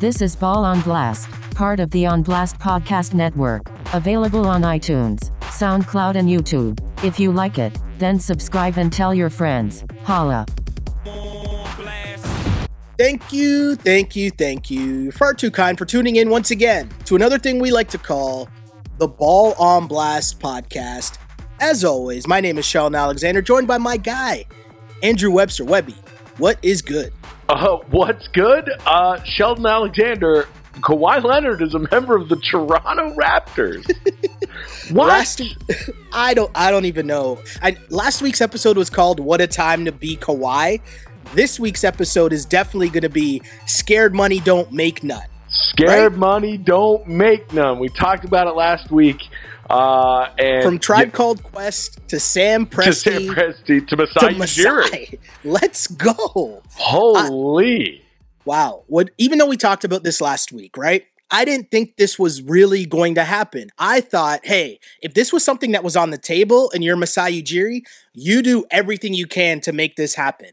This is Ball on Blast, part of the On Blast Podcast Network, available on iTunes, SoundCloud, and YouTube. If you like it, then subscribe and tell your friends. Holla. Thank you, thank you, thank you. Far too kind for tuning in once again to another thing we like to call the Ball on Blast podcast. As always, my name is Sheldon Alexander, joined by my guy, Andrew Webster. Webby, what is good? Uh, what's good? Uh, Sheldon Alexander, Kawhi Leonard is a member of the Toronto Raptors. what? Last, I don't, I don't even know. I, last week's episode was called "What a Time to Be Kawhi." This week's episode is definitely going to be "Scared Money Don't Make None." Scared Right? money don't make none. We talked about it last week. Uh, and From Tribe yeah, Called Quest to Sam to Presti Sam Presti to to Masai Ujiri. Masai. Let's go. Holy. Wow. What even though we talked about this last week, right? I didn't think this was really going to happen. I thought, hey, if this was something that was on the table and you're Masai Ujiri, you do everything you can to make this happen.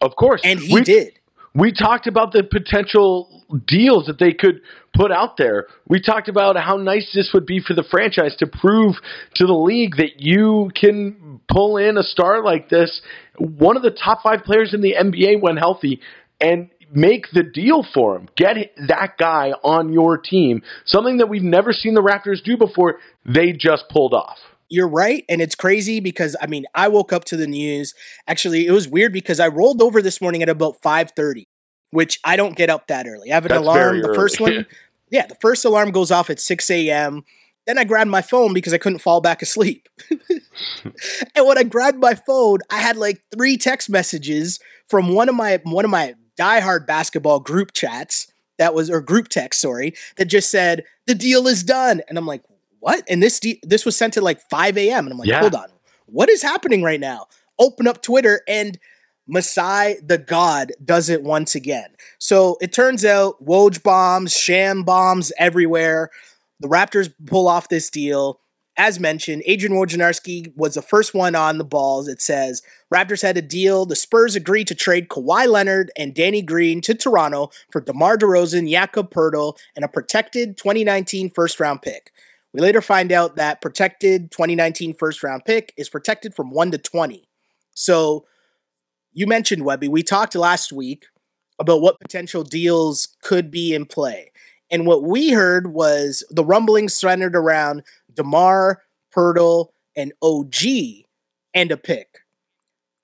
of course. And he we, did. We talked about the potential deals that they could put out there. We talked about how nice this would be for the franchise to prove to the league that you can pull in a star like this, one of the top five players in the NBA when healthy, and make the deal for him. Get that guy on your team. Something that we've never seen the Raptors do before. They just pulled off. You're right, and it's crazy because I mean, I woke up to the news. Actually, it was weird because I rolled over this morning at about 5:30, which I don't get up that early. I have an That's alarm. The first one, yeah, the first alarm goes off at 6 a.m. Then I grabbed my phone because I couldn't fall back asleep. and when I grabbed my phone, I had like three text messages from one of my one of my diehard basketball group chats that was or group text, sorry, that just said the deal is done, and I'm like, what? And this de- this was sent at like 5 a.m. and I'm like, Yeah. hold on, what is happening right now? Open up Twitter and Masai the God does it once again. So it turns out Woj bombs, Shams bombs everywhere. The Raptors pull off this deal. As mentioned, Adrian Wojnarowski was the first one on the balls. It says Raptors had a deal. The Spurs agreed to trade Kawhi Leonard and Danny Green to Toronto for DeMar DeRozan, Jakob Poeltl, and a protected 2019 first round pick. We later find out that protected 2019 first round pick is protected from 1 to 20. So you mentioned Webby. We talked last week about what potential deals could be in play. And what we heard was the rumblings centered around DeMar, Poeltl, and OG and a pick.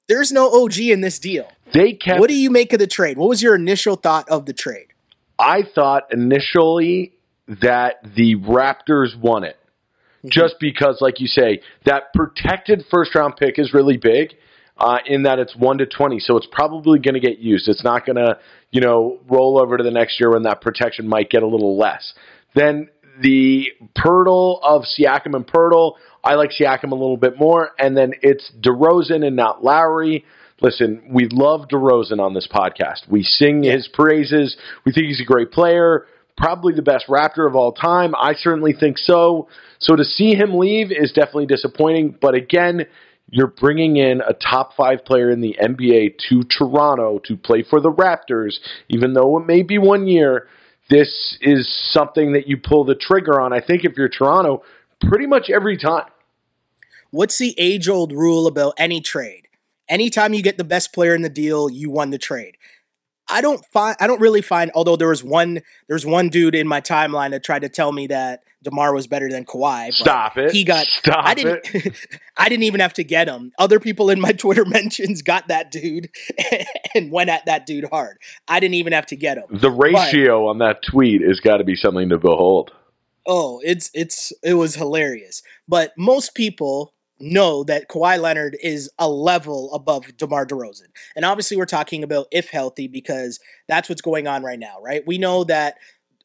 There's no OG in this deal. They kept What do you make of the trade? What was your initial thought of the trade? I thought initially that the Raptors won it. Mm-hmm. Just because, like you say, that protected first round pick is really big uh, in that it's 1 to 20. So it's probably going to get used. It's not going to, you know, roll over to the next year when that protection might get a little less. Then the Poeltl of Siakam and Poeltl, I like Siakam a little bit more. And then it's DeRozan and not Lowry. Listen, we love DeRozan on this podcast. We sing his praises. We think he's a great player, probably the best Raptor of all time. I certainly think so. So to see him leave is definitely disappointing. But again, you're bringing in a top five player in the NBA to Toronto to play for the Raptors, even though it may be one year. This is something that you pull the trigger on. I think if you're Toronto, pretty much every time. What's the age old rule about any trade? Anytime you get the best player in the deal, you won the trade. I don't find I don't really find although there was one there's one dude in my timeline that tried to tell me that DeMar was better than Kawhi. but Stop it. He got Stop I didn't I didn't even have to get him. Other people in my Twitter mentions got that dude and went at that dude hard. I didn't even have to get him. The ratio on that tweet has got to be something to behold. Oh, it's it's it was hilarious. But most people know that Kawhi Leonard is a level above DeMar DeRozan. And obviously we're talking about if healthy because that's what's going on right now, right? We know that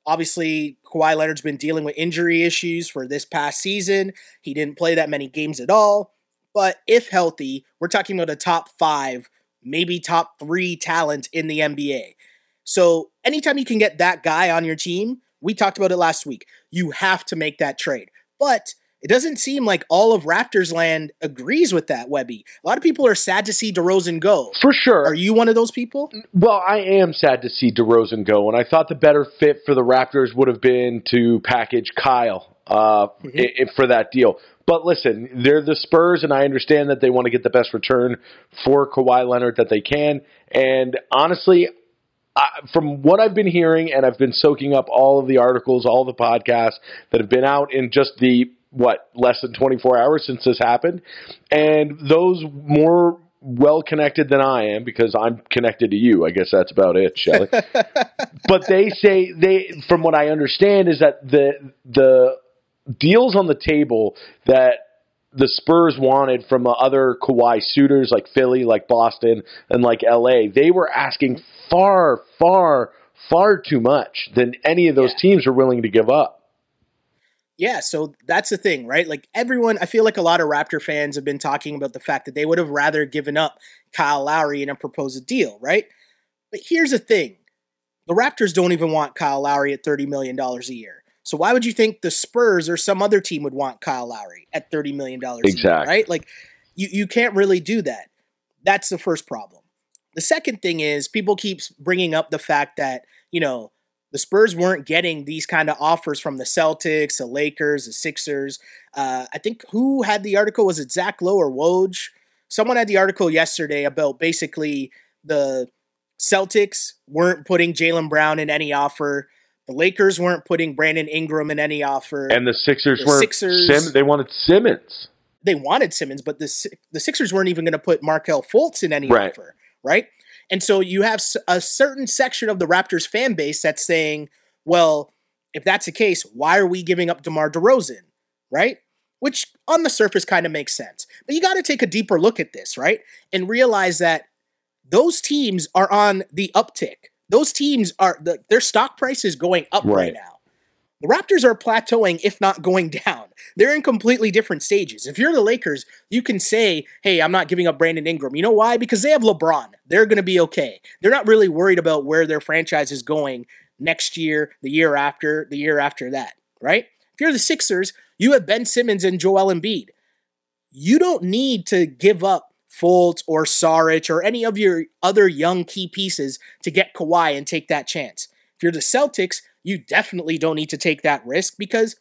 obviously Kawhi Leonard's been dealing with injury issues for this past season. He didn't play that many games at all. But if healthy, we're talking about a top 5, maybe top 3 talent in the NBA. So, anytime you can get that guy on your team, we talked about it last week. You have to make that trade. But it doesn't seem like all of Raptors land agrees with that, Webby. A lot of people are sad to see DeRozan go. For sure. Are you one of those people? Well, I am sad to see DeRozan go, and I thought the better fit for the Raptors would have been to package Kyle uh, mm-hmm. I- I- for that deal. But listen, they're the Spurs, and I understand that they want to get the best return for Kawhi Leonard that they can. And honestly, I, from what I've been hearing, and I've been soaking up all of the articles, all the podcasts that have been out in just the what less than 24 hours since this happened, and those more well connected than I am because I'm connected to you. I guess that's about it, Shelly. but they say they, from what I understand, is that the the deals on the table that the Spurs wanted from uh, other Kawhi suitors like Philly, like Boston, and like LA, they were asking far, far, far too much than any of those yeah. teams were willing to give up. Yeah, so that's the thing, right? Like everyone, I feel like a lot of Raptor fans have been talking about the fact that they would have rather given up Kyle Lowry in a proposed deal, right? But here's the thing the Raptors don't even want Kyle Lowry at $30 million a year. So why would you think the Spurs or some other team would want Kyle Lowry at $30 million exactly. Year, right? Like you, you can't really do that. That's the first problem. The second thing is people keep bringing up the fact that, you know, the Spurs weren't getting these kind of offers from the Celtics, the Lakers, the Sixers. Uh, I think who had the article? Was it Zach Lowe or Woj? Someone had the article yesterday about basically the Celtics weren't putting Jaylen Brown in any offer. The Lakers weren't putting Brandon Ingram in any offer, and the Sixers the weren't. Sixers, Sim, they wanted Simmons. They wanted Simmons, but the the Sixers weren't even going to put Markelle Fultz in any right. offer, right? And so you have a certain section of the Raptors fan base that's saying, "Well, if that's the case, why are we giving up DeMar DeRozan?" Right? Which on the surface kind of makes sense, but you got to take a deeper look at this, right, and realize that those teams are on the uptick those teams are the, their stock price is going up right. right now. The Raptors are plateauing, if not going down. They're in completely different stages. If you're the Lakers, you can say, hey, I'm not giving up Brandon Ingram. You know why? Because they have LeBron. They're going to be okay. They're not really worried about where their franchise is going next year, the year after, the year after that, right? If you're the Sixers, you have Ben Simmons and Joel Embiid. You don't need to give up Fultz or Saric or any of your other young key pieces to get Kawhi and take that chance. If you're the Celtics, you definitely don't need to take that risk because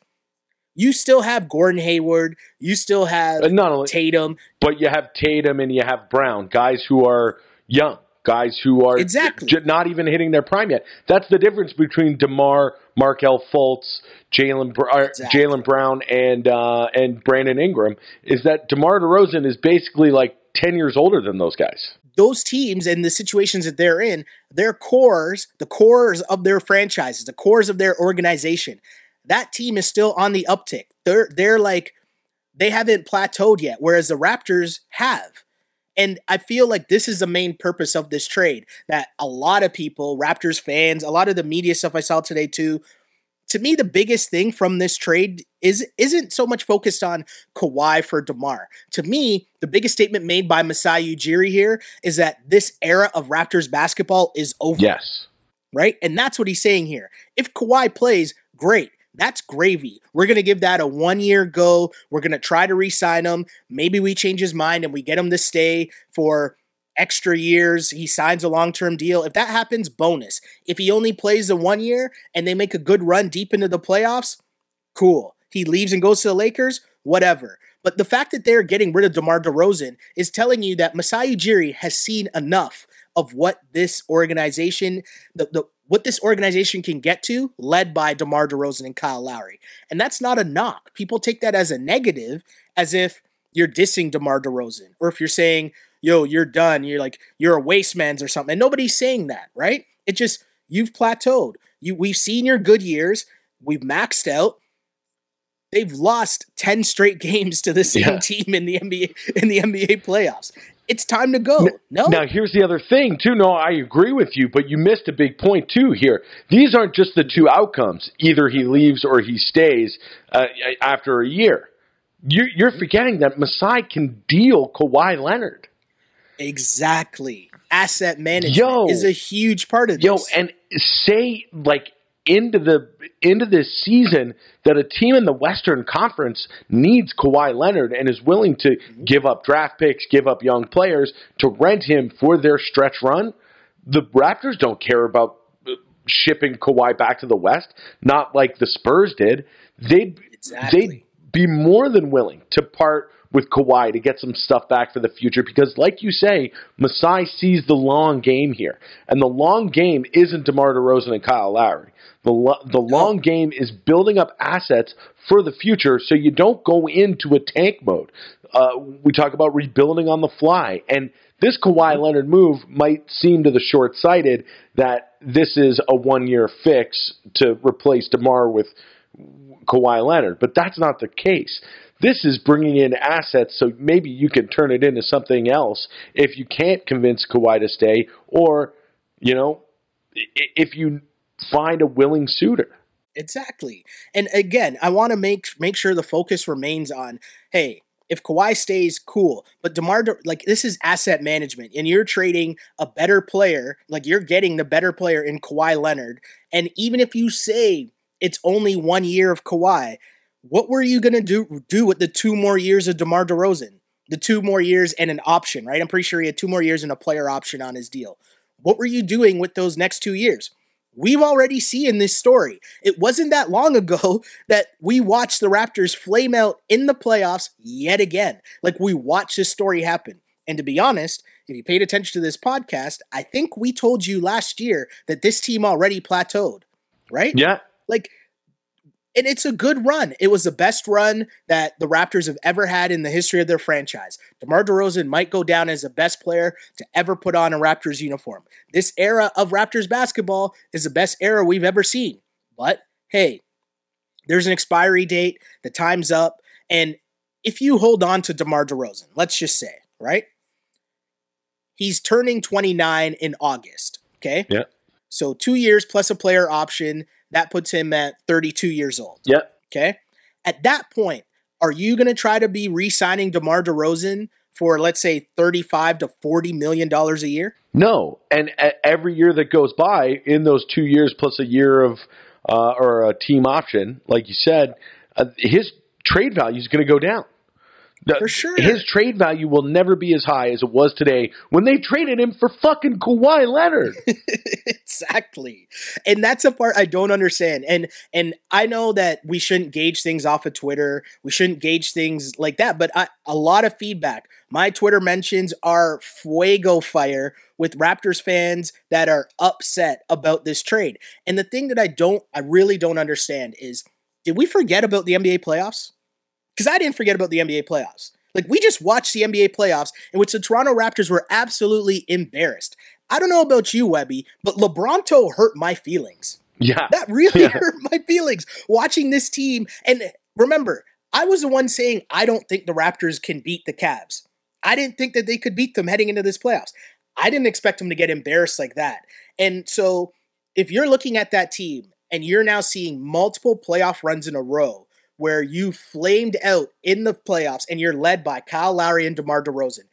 you still have Gordon Hayward, you still have not only, Tatum, but you have Tatum and you have Brown, guys who are young guys who are exactly j- not even hitting their prime yet. That's the difference between Demar, Markelle Fultz, Jaylen exactly. Jaylen Brown, and uh, and Brandon Ingram. Is that Demar Derozan is basically like ten years older than those guys. Those teams and the situations that they're in, their cores, the cores of their franchises, the cores of their organization, that team is still on the uptick. They're they're like they haven't plateaued yet, whereas the Raptors have. And I feel like this is the main purpose of this trade that a lot of people, Raptors fans, a lot of the media stuff I saw today too. To me, the biggest thing from this trade is isn't so much focused on Kawhi for DeMar. To me, the biggest statement made by Masai Ujiri here is that this era of Raptors basketball is over. Yes. Right? And that's what he's saying here. If Kawhi plays, great. That's gravy. We're going to give that a one year go. We're going to try to re sign him. Maybe we change his mind and we get him to stay for extra years. He signs a long term deal. If that happens, bonus. If he only plays the one year and they make a good run deep into the playoffs, cool. He leaves and goes to the Lakers, whatever. But the fact that they're getting rid of DeMar DeRozan is telling you that Masai Ujiri has seen enough of what this organization, the, the what this organization can get to, led by DeMar DeRozan and Kyle Lowry. And that's not a knock. People take that as a negative, as if you're dissing DeMar DeRozan, or if you're saying, yo, you're done, you're like, you're a waste man's or something. And nobody's saying that, right? It just, you've plateaued. You, we've seen your good years. We've maxed out. They've lost 10 straight games to the same yeah. team in the NBA in the NBA playoffs. It's time to go. No. Now here's the other thing too. No, I agree with you, but you missed a big point too here. These aren't just the two outcomes. Either he leaves or he stays uh, after a year. You, you're forgetting that Masai can deal Kawhi Leonard. Exactly. Asset management yo, is a huge part of this. Yo, and say like into the into this season that a team in the Western Conference needs Kawhi Leonard and is willing to mm-hmm. give up draft picks, give up young players to rent him for their stretch run. The Raptors don't care about uh, shipping Kawhi back to the West, not like the Spurs did. They'd Exactly. they'd be more than willing to part with Kawhi to get some stuff back for the future because, like you say, Masai sees the long game here, and the long game isn't DeMar DeRozan and Kyle Lowry. The lo- the long game is building up assets for the future, so you don't go into a tank mode. Uh, we talk about rebuilding on the fly, and this Kawhi Leonard move might seem to the short sighted that this is a one year fix to replace DeMar with Kawhi Leonard, but that's not the case. This is bringing in assets so maybe you can turn it into something else if you can't convince Kawhi to stay, or, you know, if you find a willing suitor. Exactly. And again, I want to make make sure the focus remains on, hey, if Kawhi stays, cool. But DeMar, De- like this is asset management, and you're trading a better player, like you're getting the better player in Kawhi Leonard. And even if you say it's only one year of Kawhi, what were you gonna do do with the two more years of DeMar DeRozan? The two more years and an option, right? I'm pretty sure he had two more years and a player option on his deal. What were you doing with those next two years? We've already seen this story. It wasn't that long ago that we watched the Raptors flame out in the playoffs yet again. Like we watched this story happen. And to be honest, if you paid attention to this podcast, I think we told you last year that this team already plateaued, right? Yeah. Like, and it's a good run. It was the best run that the Raptors have ever had in the history of their franchise. DeMar DeRozan might go down as the best player to ever put on a Raptors uniform. This era of Raptors basketball is the best era we've ever seen. But hey, there's an expiry date, the time's up, and if you hold on to DeMar DeRozan, let's just say, right? He's turning 29 in August, okay? Yeah. So 2 years plus a player option, that puts him at 32 years old. Yeah. Okay. At that point, are you going to try to be re signing DeMar DeRozan for, let's say, 35 to $40 million a year? No, and every year that goes by, in those two years plus a year of uh, or a team option, like you said, uh, his trade value is going to go down. For sure. his trade value will never be as high as it was today when they traded him for fucking Kawhi Leonard. exactly. And that's a part I don't understand. And and I know that we shouldn't gauge things off of Twitter. We shouldn't gauge things like that, but I, a lot of feedback. My Twitter mentions are fuego fire with Raptors fans that are upset about this trade. And the thing that I don't I really don't understand is did we forget about the NBA playoffs? Because I didn't forget about the NBA playoffs. Like we just watched the NBA playoffs in which the Toronto Raptors were absolutely embarrassed. I don't know about you, Webby, but LeBronto hurt my feelings. yeah, That really Yeah. hurt my feelings watching this team. And remember, I was the one saying I don't think the Raptors can beat the Cavs. I didn't think that they could beat them heading into this playoffs. I didn't expect them to get embarrassed like that. And so if you're looking at that team and you're now seeing multiple playoff runs in a row where you flamed out in the playoffs and you're led by Kyle Lowry and DeMar DeRozan,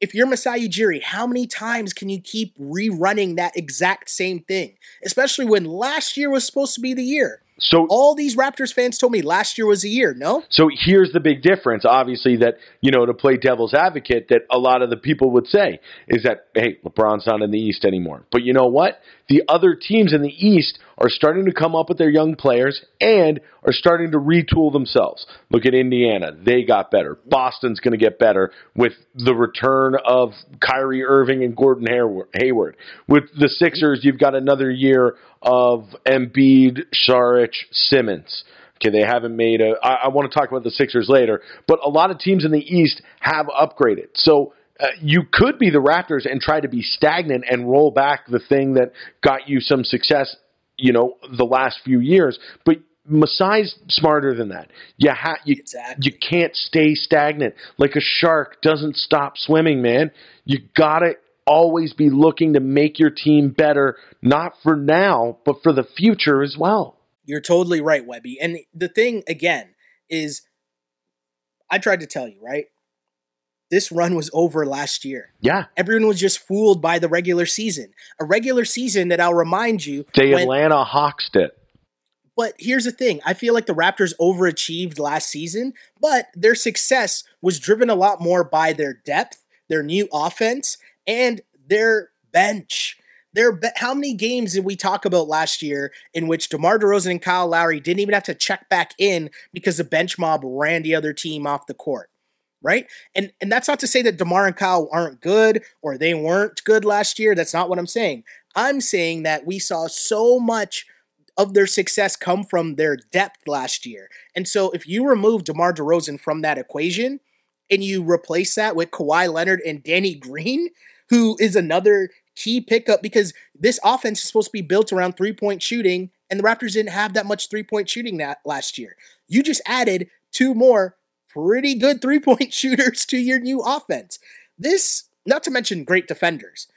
if you're Masai Ujiri, how many times can you keep rerunning that exact same thing? Especially when last year was supposed to be the year. so All these Raptors fans told me last year was the year, no? So here's the big difference, obviously, that, you know, to play devil's advocate, that a lot of the people would say is that, hey, LeBron's not in the East anymore. But you know what? The other teams in the East are starting to come up with their young players and are starting to retool themselves. Look at Indiana. They got better. Boston's going to get better with the return of Kyrie Irving and Gordon Hayward. With the Sixers, you've got another year of Embiid, Saric, Simmons. Okay, they haven't made a. I, I want to talk about the Sixers later, but a lot of teams in the East have upgraded. So uh, you could be the Raptors and try to be stagnant and roll back the thing that got you some success, you know, the last few years. But Masai's smarter than that. You ha- you, Exactly. you can't stay stagnant. Like a shark doesn't stop swimming, man. You gotta always be looking to make your team better, not for now, but for the future as well. You're totally right, Webby. And the thing, again, is I tried to tell you, right? This run was over last year. Yeah. Everyone was just fooled by the regular season. A regular season that I'll remind you The Atlanta Hawks did. But here's the thing I feel like the Raptors overachieved last season, but their success was driven a lot more by their depth, their new offense, and their bench. There, how many games did we talk about last year in which DeMar DeRozan and Kyle Lowry didn't even have to check back in because the bench mob ran the other team off the court? Right? And and that's not to say that DeMar and Kyle aren't good or they weren't good last year. That's not what I'm saying. I'm saying that we saw so much of their success come from their depth last year. And so if you remove DeMar DeRozan from that equation and you replace that with Kawhi Leonard and Danny Green, who is another key pickup because this offense is supposed to be built around three point shooting, and the Raptors didn't have that much three point shooting that last year. You just added two more pretty good three point shooters to your new offense. This, not to mention great defenders.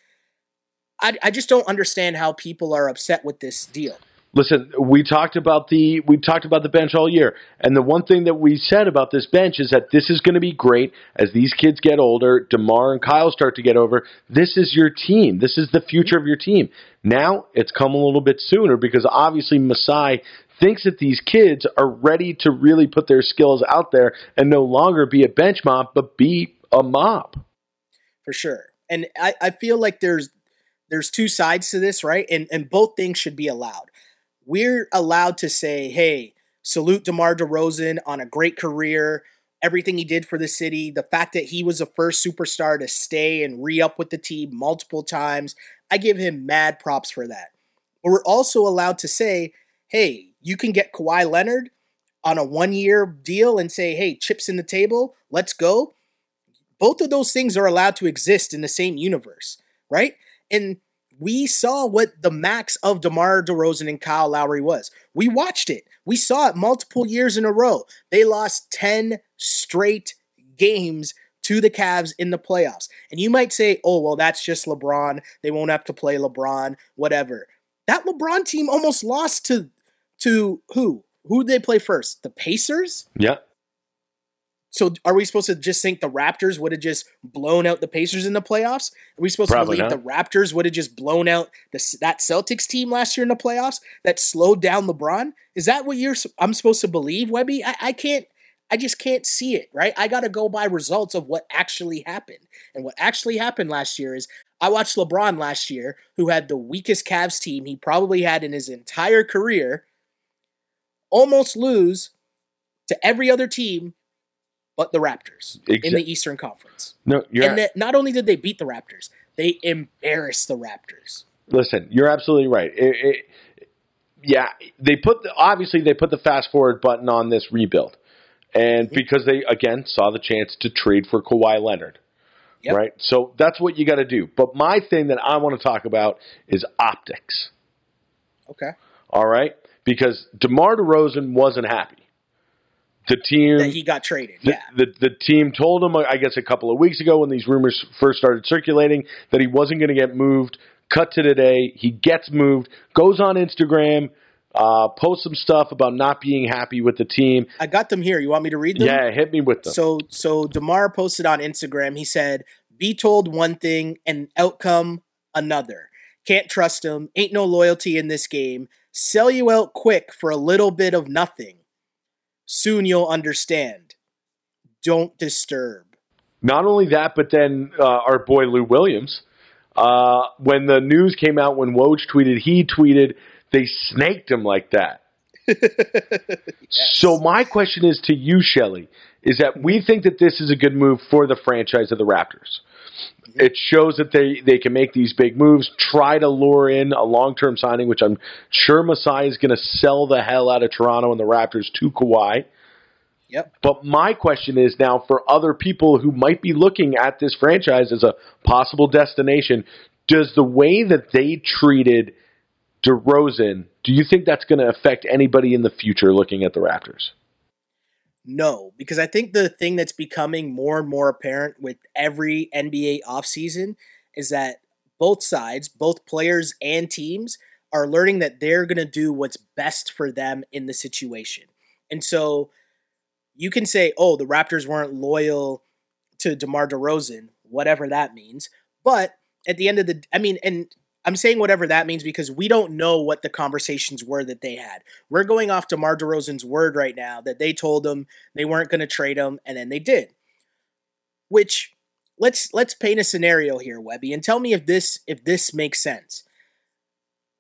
I, I just don't understand how people are upset with this deal. Listen, we talked about the we talked about the bench all year, and the one thing that we said about this bench is that this is going to be great as these kids get older. Demar and Kyle start to get over. This is your team. This is the future of your team. Now it's come a little bit sooner because obviously Masai thinks that these kids are ready to really put their skills out there and no longer be a bench mob, but be a mob. For sure. And I, I feel like there's there's two sides to this, right? And and both things should be allowed we're allowed to say, hey, salute DeMar DeRozan on a great career, everything he did for the city, the fact that he was the first superstar to stay and re up with the team multiple times. I give him mad props for that. But we're also allowed to say, hey, you can get Kawhi Leonard on a one year deal and say, hey, chips in the table, let's go. Both of those things are allowed to exist in the same universe, right? And we saw what the max of DeMar DeRozan and Kyle Lowry was. We watched it. We saw it multiple years in a row. They lost 10 straight games to the Cavs in the playoffs. And you might say, oh, well, that's just LeBron. They won't have to play LeBron, whatever. That LeBron team almost lost to to who? Who did they play first? The Pacers? Yeah. So are we supposed to just think the Raptors would have just blown out the Pacers in the playoffs? Are we supposed Probably to believe not. the Raptors would have just blown out the, that Celtics team last year in the playoffs that slowed down LeBron? Is that what you're? I'm supposed to believe, Webby? I, I can't. I just can't see it, right? I got to go by results of what actually happened. And what actually happened last year is I watched LeBron last year, who had the weakest Cavs team he probably had in his entire career, almost lose to every other team but the Raptors in the Eastern Conference. No, you're and that not only did they beat the Raptors, they embarrassed the Raptors. Listen, you're absolutely right. It, it, yeah, they put the, obviously they put the fast forward button on this rebuild, and mm-hmm. because they again saw the chance to trade for Kawhi Leonard. Yep. Right, so that's what you got to do. But my thing that I want to talk about is optics. Okay. All right, because DeMar DeRozan wasn't happy the team that he got traded. The, yeah. The, the team told him, I guess, a couple of weeks ago when these rumors first started circulating that he wasn't going to get moved. Cut to today, he gets moved, goes on Instagram, uh, posts some stuff about not being happy with the team. I got them here. You want me to read them? Yeah, hit me with them. So, so Demar posted on Instagram. He said, "Be told one thing and outcome another. Can't trust him. Ain't no loyalty in this game. Sell you out quick for a little bit of nothing." Soon you'll understand. Don't disturb. Not only that, but then uh, our boy Lou Williams, uh, when the news came out, when Woj tweeted, he tweeted, they snaked him like that. yes. So my question is to you, Shelly, is that we think that this is a good move for the franchise of the Raptors. It shows that they, they can make these big moves, try to lure in a long term signing, which I'm sure Masai is going to sell the hell out of Toronto and the Raptors to Kawhi. Yep. But my question is now for other people who might be looking at this franchise as a possible destination, does the way that they treated DeRozan, do you think that's going to affect anybody in the future looking at the Raptors? No, because I think the thing that's becoming more and more apparent with every NBA offseason is that both sides, both players and teams, are learning that they're going to do what's best for them in the situation. And so you can say, oh, the Raptors weren't loyal to DeMar DeRozan, whatever that means. But at the end of the I mean, and I'm saying whatever that means because we don't know what the conversations were that they had. We're going off DeMar DeRozan's word right now that they told him they weren't going to trade him, and then they did. Which let's let's paint a scenario here, Webby, and tell me if this if this makes sense.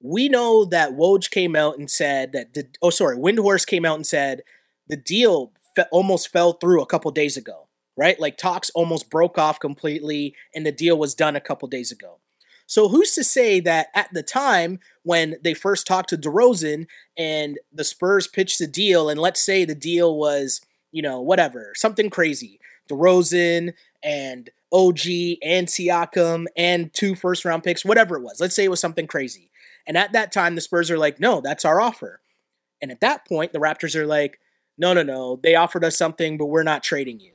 We know that Woj came out and said that the oh sorry, Windhorst came out and said the deal fe- almost fell through a couple days ago, right? Like talks almost broke off completely, and the deal was done a couple days ago. So who's to say that at the time when they first talked to DeRozan and the Spurs pitched the deal, and let's say the deal was, you know, whatever, something crazy. DeRozan and OG and Siakam and two first round picks, whatever it was. Let's say it was something crazy. And at that time, the Spurs are like, no, that's our offer. And at that point, the Raptors are like, no, no, no, they offered us something, but we're not trading you.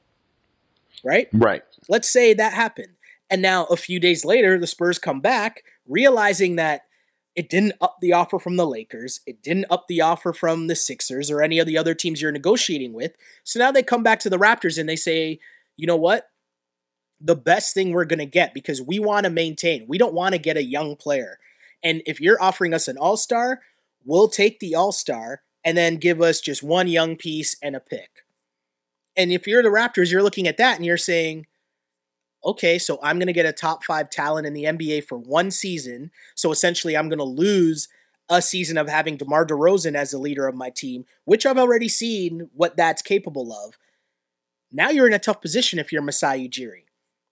Right? Right. Let's say that happened. And now a few days later, the Spurs come back realizing that it didn't up the offer from the Lakers. It didn't up the offer from the Sixers or any of the other teams you're negotiating with. So now they come back to the Raptors and they say, you know what? The best thing we're going to get because we want to maintain, we don't want to get a young player. And if you're offering us an all star, we'll take the all star and then give us just one young piece and a pick. And if you're the Raptors, you're looking at that and you're saying, okay, so I'm going to get a top five talent in the NBA for one season. So essentially, I'm going to lose a season of having DeMar DeRozan as the leader of my team, which I've already seen what that's capable of. Now you're in a tough position if you're Masai Ujiri.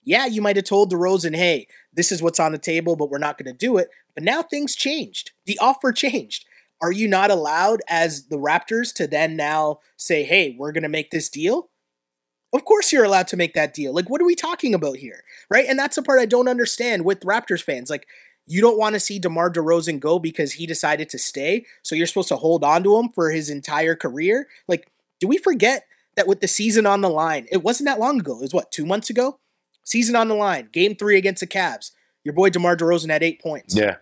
Yeah, you might have told DeRozan, hey, this is what's on the table, but we're not going to do it. But now things changed. The offer changed. Are you not allowed as the Raptors to then now say, hey, we're going to make this deal? Of course you're allowed to make that deal. Like, what are we talking about here? Right? And that's the part I don't understand with Raptors fans. Like, you don't want to see DeMar DeRozan go because he decided to stay. So you're supposed to hold on to him for his entire career. Like, do we forget that with the season on the line, it wasn't that long ago. It was what, two months ago? Season on the line, game three against the Cavs. Your boy DeMar DeRozan had eight points. Yeah.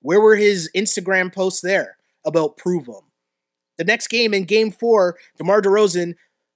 Where were his Instagram posts there about prove them? The next game in game four, DeMar DeRozan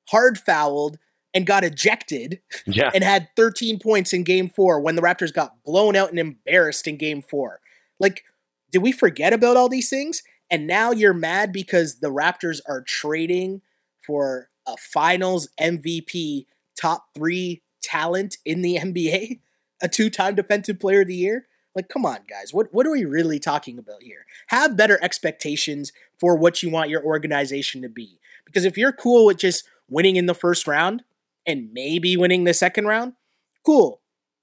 hard fouled and got ejected Yeah. and had 13 points in game four when the Raptors got blown out and embarrassed in game four. Like, did we forget about all these things? And now you're mad because the Raptors are trading for a finals MVP, top three talent in the NBA, a two time defensive player of the year. Like, come on, guys. What, what are we really talking about here? Have better expectations for what you want your organization to be. Because if you're cool with just winning in the first round and maybe winning the second round, cool.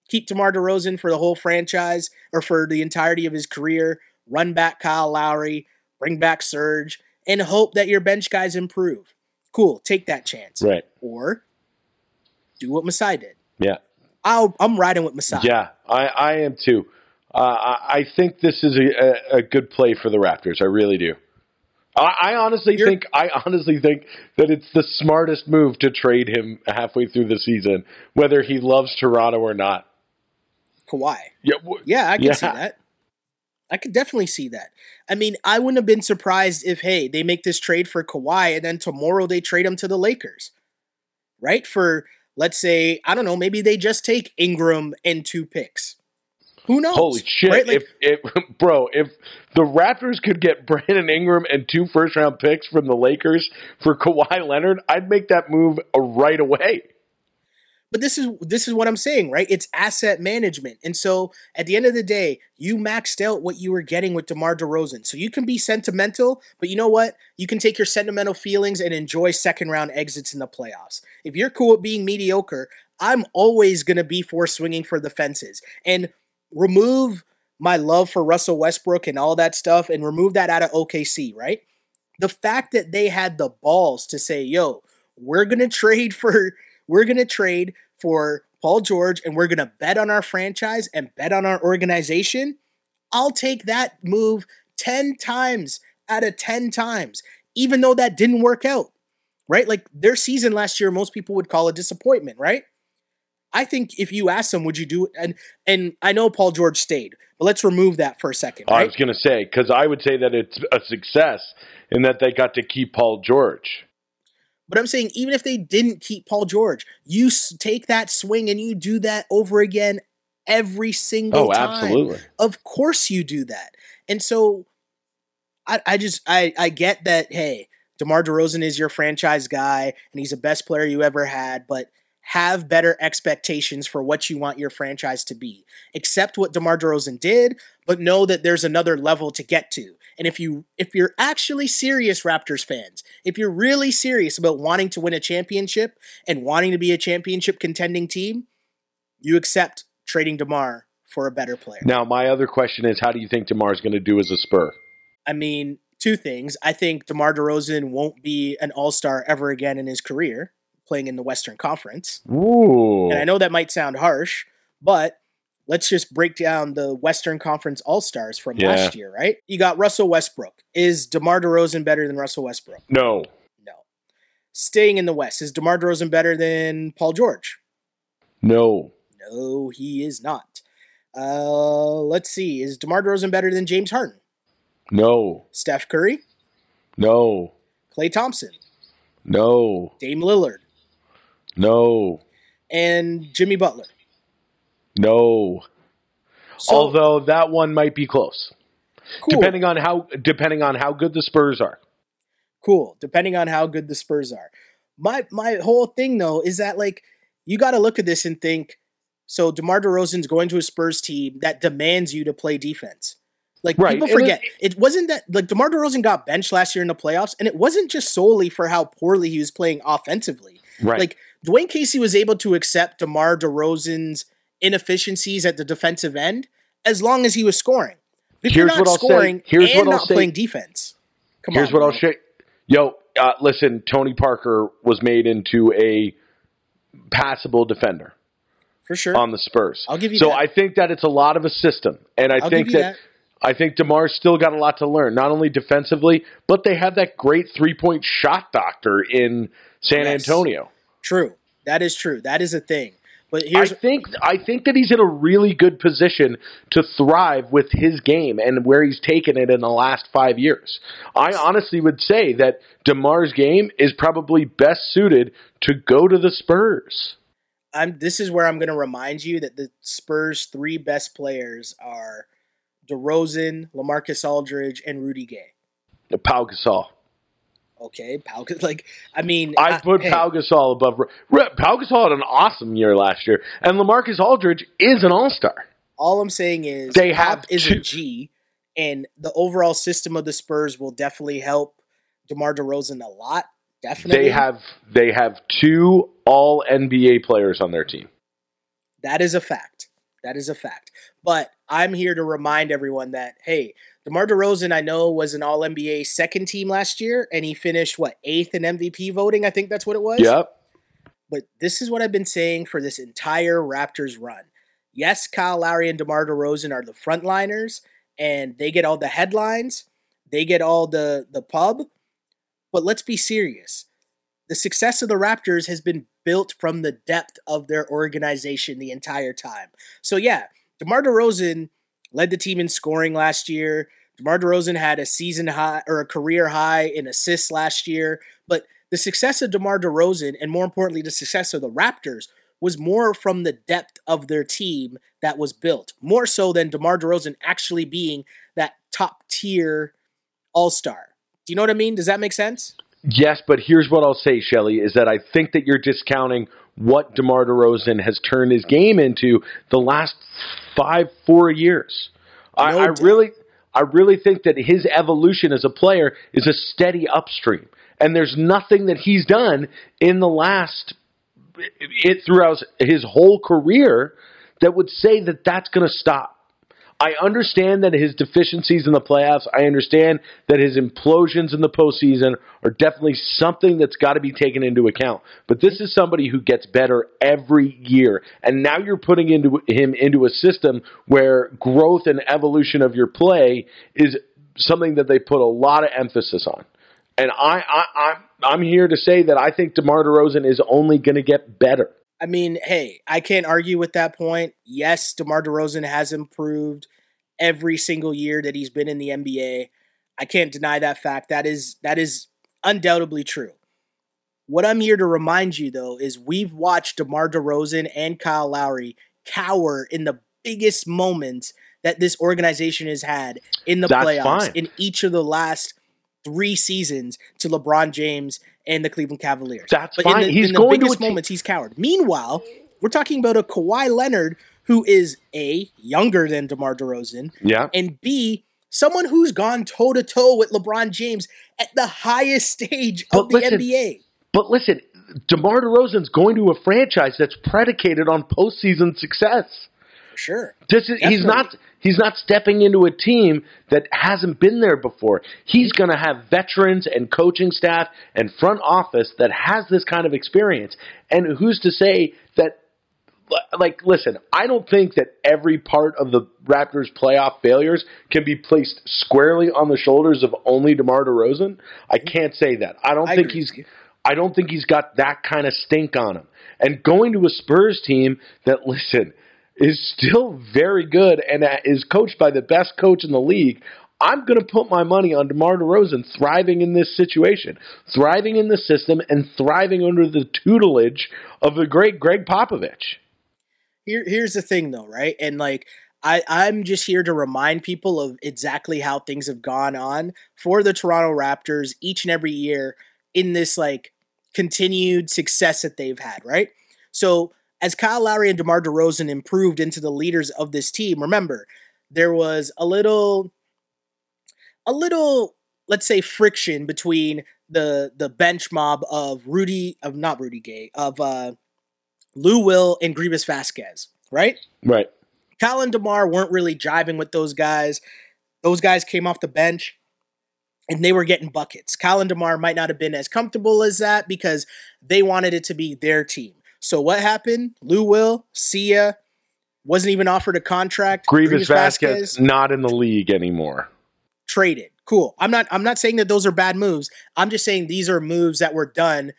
Keep DeMar DeRozan for the whole franchise or for the entirety of his career. Run back Kyle Lowry, bring back Serge, and hope that your bench guys improve. Cool, take that chance. Right. Or do what Masai did. Yeah. I'll, I'm riding with Masai. Yeah. I, I am too. Uh, I, I think this is a, a good play for the Raptors. I really do. I, I honestly You're- think I honestly think that it's the smartest move to trade him halfway through the season, whether he loves Toronto or not. Kawhi. Yeah, Yeah, I can Yeah. see that. I could definitely see that. I mean, I wouldn't have been surprised if, hey, they make this trade for Kawhi and then tomorrow they trade him to the Lakers, right? For, let's say, I don't know, maybe they just take Ingram and two picks. Who knows? Holy shit! Right? Like, if, if bro, if the Raptors could get Brandon Ingram and two first round picks from the Lakers for Kawhi Leonard, I'd make that move uh, right away. But this is this is what I'm saying, right? It's asset management. And so at the end of the day, you maxed out what you were getting with DeMar DeRozan. So you can be sentimental, but you know what? You can take your sentimental feelings and enjoy second round exits in the playoffs. If you're cool with being mediocre, I'm always going to be for swinging for the fences and remove my love for Russell Westbrook and all that stuff and remove that out of OKC, right? The fact that they had the balls to say, "Yo, we're going to trade for we're going to trade for Paul George and we're going to bet on our franchise and bet on our organization, I'll take that move 10 times out of 10 times, even though that didn't work out, right? Like their season last year, most people would call a disappointment, right? I think if you ask them, would you do it? And, and I know Paul George stayed, but let's remove that for a second, I was going to say because I would say that it's a success in that they got to keep Paul George. But I'm saying even if they didn't keep Paul George, you s- take that swing and you do that over again every single Oh, time. absolutely. Of course you do that. And so I, I just I, I get that, hey, DeMar DeRozan is your franchise guy and he's the best player you ever had, but have better expectations for what you want your franchise to be. Accept what DeMar DeRozan did, but know that there's another level to get to. And if you if you're actually serious Raptors fans, if you're really serious about wanting to win a championship and wanting to be a championship contending team, you accept trading DeMar for a better player. Now, my other question is, how do you think DeMar is going to do as a Spur? I mean, two things. I think DeMar DeRozan won't be an all star ever again in his career, playing in the Western Conference. Ooh, And I know that might sound harsh, but let's just break down the Western Conference All Stars from Yeah. last year, right? You got Russell Westbrook. Is DeMar DeRozan better than Russell Westbrook? no, No. Staying in the West, is DeMar DeRozan better than Paul George? no, No, he is not. Uh, let's see. Is DeMar DeRozan better than James Harden? no, Steph Curry? no, Klay Thompson? no, Dame Lillard? No, and Jimmy Butler. no. So, Although that one might be close, cool, depending on how depending on how good the Spurs are. cool. Depending on how good the Spurs are. My my whole thing though is that like you got to look at this and think. So DeMar DeRozan's going to a Spurs team that demands you to play defense. Like Right, people forget, it, wasn't that like DeMar DeRozan got benched last year in the playoffs, and it wasn't just solely for how poorly he was playing offensively. Right. Like Dwane Casey was able to accept DeMar DeRozan's inefficiencies at the defensive end as long as he was scoring. If Here's you're not what I'll say- here's and what I'll not say- playing defense, come Here's on. what I'll say. Yo, uh, listen, Tony Parker was made into a passable defender for sure. on the Spurs. I'll give you so that. I think that it's a lot of a system, and I I'll think you that, I think Demar's still got a lot to learn, not only defensively, but they have that great three point shot doctor in San Yes. Antonio. True. That is true. That is a thing. But here's I think I think that he's in a really good position to thrive with his game and where he's taken it in the last five years. I honestly would say that Demar's game is probably best suited to go to the Spurs. I'm this is where I'm going to remind you that the Spurs' three best players are DeRozan, LaMarcus Aldridge, and Rudy Gay. Pau Gasol. Okay, Pau, like I mean, I uh, put hey, Pau Gasol above. Pau Gasol had an awesome year last year, and Lamarcus Aldridge is an All Star. All I'm saying is They Pop have is a G, and the overall system of the Spurs will definitely help DeMar DeRozan a lot. Definitely, They have they have two All NBA players on their team. That is a fact. That is a fact. But I'm here to remind everyone that hey, DeMar DeRozan I know was an All NBA second team last year, and he finished what eighth in MVP voting. I think that's what it was. Yep. But this is what I've been saying for this entire Raptors run. Yes, Kyle Lowry and DeMar DeRozan are the frontliners, and they get all the headlines, they get all the the pub. But let's be serious. The success of the Raptors has been built from the depth of their organization the entire time. So yeah, DeMar DeRozan led the team in scoring last year. DeMar DeRozan had a season high or a career high in assists last year, but the success of DeMar DeRozan and more importantly the success of the Raptors was more from the depth of their team that was built, more so than DeMar DeRozan actually being that top tier all-star. Do you know what I mean? Does that make sense? Yes, but here's what I'll say, Shelly, is that I think that you're discounting what DeMar DeRozan has turned his game into the last five, four years. I, No I doubt. really I really think that his evolution as a player is a steady upstream. And there's nothing that he's done in the last it throughout his whole career that would say that that's going to stop. I understand that his deficiencies in the playoffs, I understand that his implosions in the postseason are definitely something that's got to be taken into account. But this is somebody who gets better every year. And now you're putting into him into a system where growth and evolution of your play is something that they put a lot of emphasis on. And I, I, I'm, I'm here to say that I think DeMar DeRozan is only going to get better. I mean, hey, I can't argue with that point. Yes, DeMar DeRozan has improved every single year that he's been in the NBA. I can't deny that fact. That is that is undoubtedly true. What I'm here to remind you though is we've watched DeMar DeRozan and Kyle Lowry cower in the biggest moments that this organization has had in the That's playoffs fine. in each of the last three seasons to LeBron James and the Cleveland Cavaliers. That's but fine. In the, He's in the going to biggest te- moments, he's cowered. Meanwhile, we're talking about a Kawhi Leonard who is a younger than DeMar DeRozan, Yeah. and B someone who's gone toe to toe with LeBron James at the highest stage But of the listen, NBA. But listen, DeMar DeRozan's going to a franchise that's predicated on postseason success. For sure. This is, he's not he's not stepping into a team that hasn't been there before. He's going to have veterans and coaching staff and front office that has this kind of experience. And who's to say like listen, I don't think that every part of the Raptors playoff failures can be placed squarely on the shoulders of only DeMar DeRozan. I can't say that. I don't I think he's. I don't think he's got that kind of stink on him. And going to a Spurs team that, listen, is still very good and is coached by the best coach in the league, I'm going to put my money on DeMar DeRozan thriving in this situation, thriving in the system, and thriving under the tutelage of the great Gregg Popovich. Here, here's the thing, though, right? And like, I, I'm just here to remind people of exactly how things have gone on for the Toronto Raptors each and every year in this like continued success that they've had, right? So as Kyle Lowry and DeMar DeRozan improved into the leaders of this team, remember there was a little, a little, let's say, friction between the the bench mob of Rudy of not Rudy Gay of uh, Lou Will and Greivis Vasquez, right? Right. Kyle and DeMar weren't really jiving with those guys. Those guys came off the bench and they were getting buckets. Kyle and DeMar might not have been as comfortable as that because they wanted it to be their team. So what happened? Lou Will, Sia, wasn't even offered a contract. Greivis Vasquez not in the league anymore. traded. Cool. I'm not I'm not saying that those are bad moves. I'm just saying these are moves that were done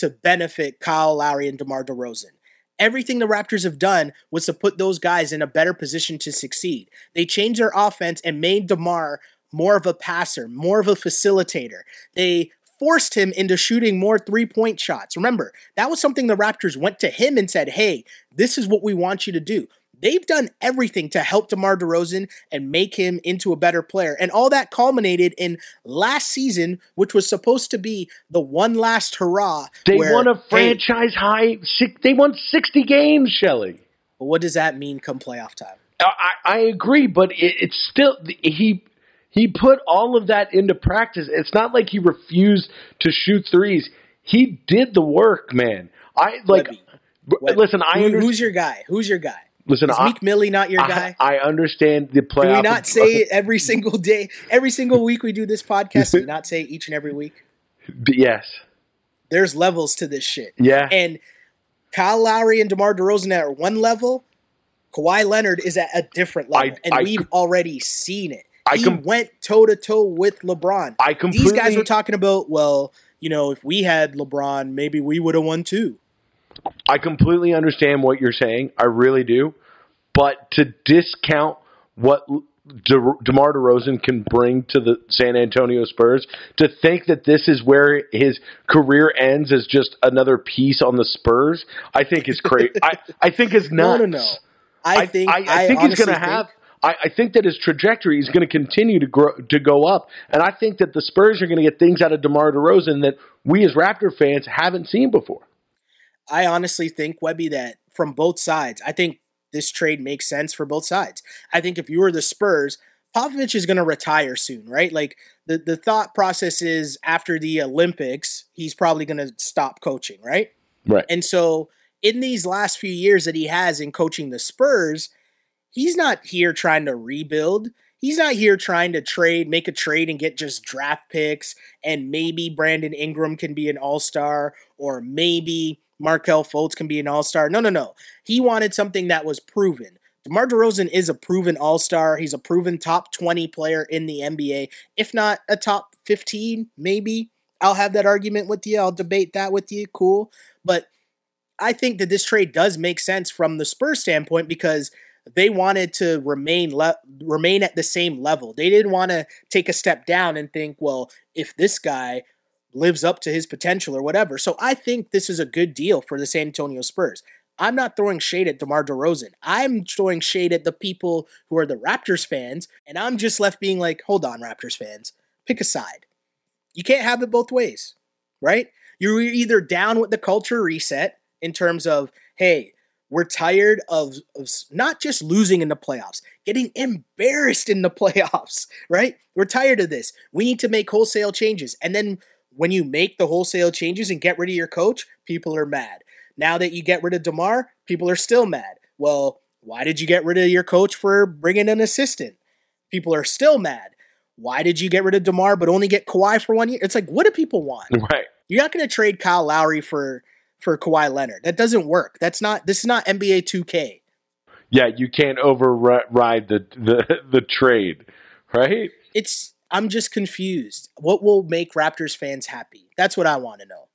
to benefit Kyle Lowry and DeMar DeRozan. Everything the Raptors have done was to put those guys in a better position to succeed. They changed their offense and made DeMar more of a passer, more of a facilitator. They forced him into shooting more three point shots. Remember, that was something the Raptors went to him and said, hey, this is what we want you to do. They've done everything to help DeMar DeRozan and make him into a better player. And all that culminated in last season, which was supposed to be the one last hurrah. They where, won a hey, franchise high. Six, they won sixty games, Shelley. but what does that mean come playoff time? Uh, I, I agree, but it, it's still he he put all of that into practice. It's not like he refused to shoot threes. He did the work, man. I like. Webby. Webby. Listen, I Who- who's your guy? Who's your guy? Listen, Is I, Meek Millie not your I, guy? I understand the playoff. Do we not say it every single day, every single week we do this podcast? Do we not say each and every week? yes, There's levels to this shit. yeah. And Kyle Lowry and DeMar DeRozan are at one level. Kawhi Leonard is at a different level, I- and I- we've already seen it. I he com- went toe to toe with LeBron. I completely. These guys were talking about, well, you know, if we had LeBron, maybe we would have won too. I completely understand what you're saying. I really do. But to discount what De- DeMar DeRozan can bring to the San Antonio Spurs, to think that this is where his career ends as just another piece on the Spurs, I think is crazy. I, I think is No, nuts. no, no. I think I, I think he's going to have. I, I think that his trajectory is going to continue to grow to go up, and I think that the Spurs are going to get things out of DeMar DeRozan that we as Raptor fans haven't seen before. I honestly think Webby that from both sides, I think this trade makes sense for both sides. I think if you were the Spurs, Popovich is going to retire soon, right? Like the the thought process is after the Olympics, he's probably going to stop coaching, right? Right. And so in these last few years that he has in coaching the Spurs, he's not here trying to rebuild. He's not here trying to trade, make a trade and get just draft picks and maybe Brandon Ingram can be an all-star or maybe Markelle Fultz can be an all-star. No, no, no. He wanted something that was proven. DeMar DeRozan is a proven all-star. He's a proven top 20 player in the NBA, if not a top 15, maybe. I'll have that argument with you. I'll debate that with you. Cool. But I think that this trade does make sense from the Spurs standpoint because they wanted to remain le- remain at the same level. They didn't want to take a step down and think, well, if this guy lives up to his potential or whatever. So I think this is a good deal for the San Antonio Spurs. I'm not throwing shade at DeMar DeRozan. I'm throwing shade at the people who are the Raptors fans, and I'm just left being like, hold on, Raptors fans, pick a side. You can't have it both ways, right? You're either down with the culture reset in terms of, hey, we're tired of, of not just losing in the playoffs, getting embarrassed in the playoffs, right? We're tired of this. We need to make wholesale changes. And then when you make the wholesale changes and get rid of your coach, people are mad. Now that you get rid of DeMar, people are still mad. Well, why did you get rid of your coach for bringing an assistant? People are still mad. Why did you get rid of DeMar but only get Kawhi for one year? It's like, what do people want? Right. You're not going to trade Kyle Lowry for for Kawhi Leonard. That doesn't work. That's not. This is not NBA 2K. Yeah, you can't override the the the trade, right? It's. I'm just confused. What will make Raptors fans happy? That's what I want to know.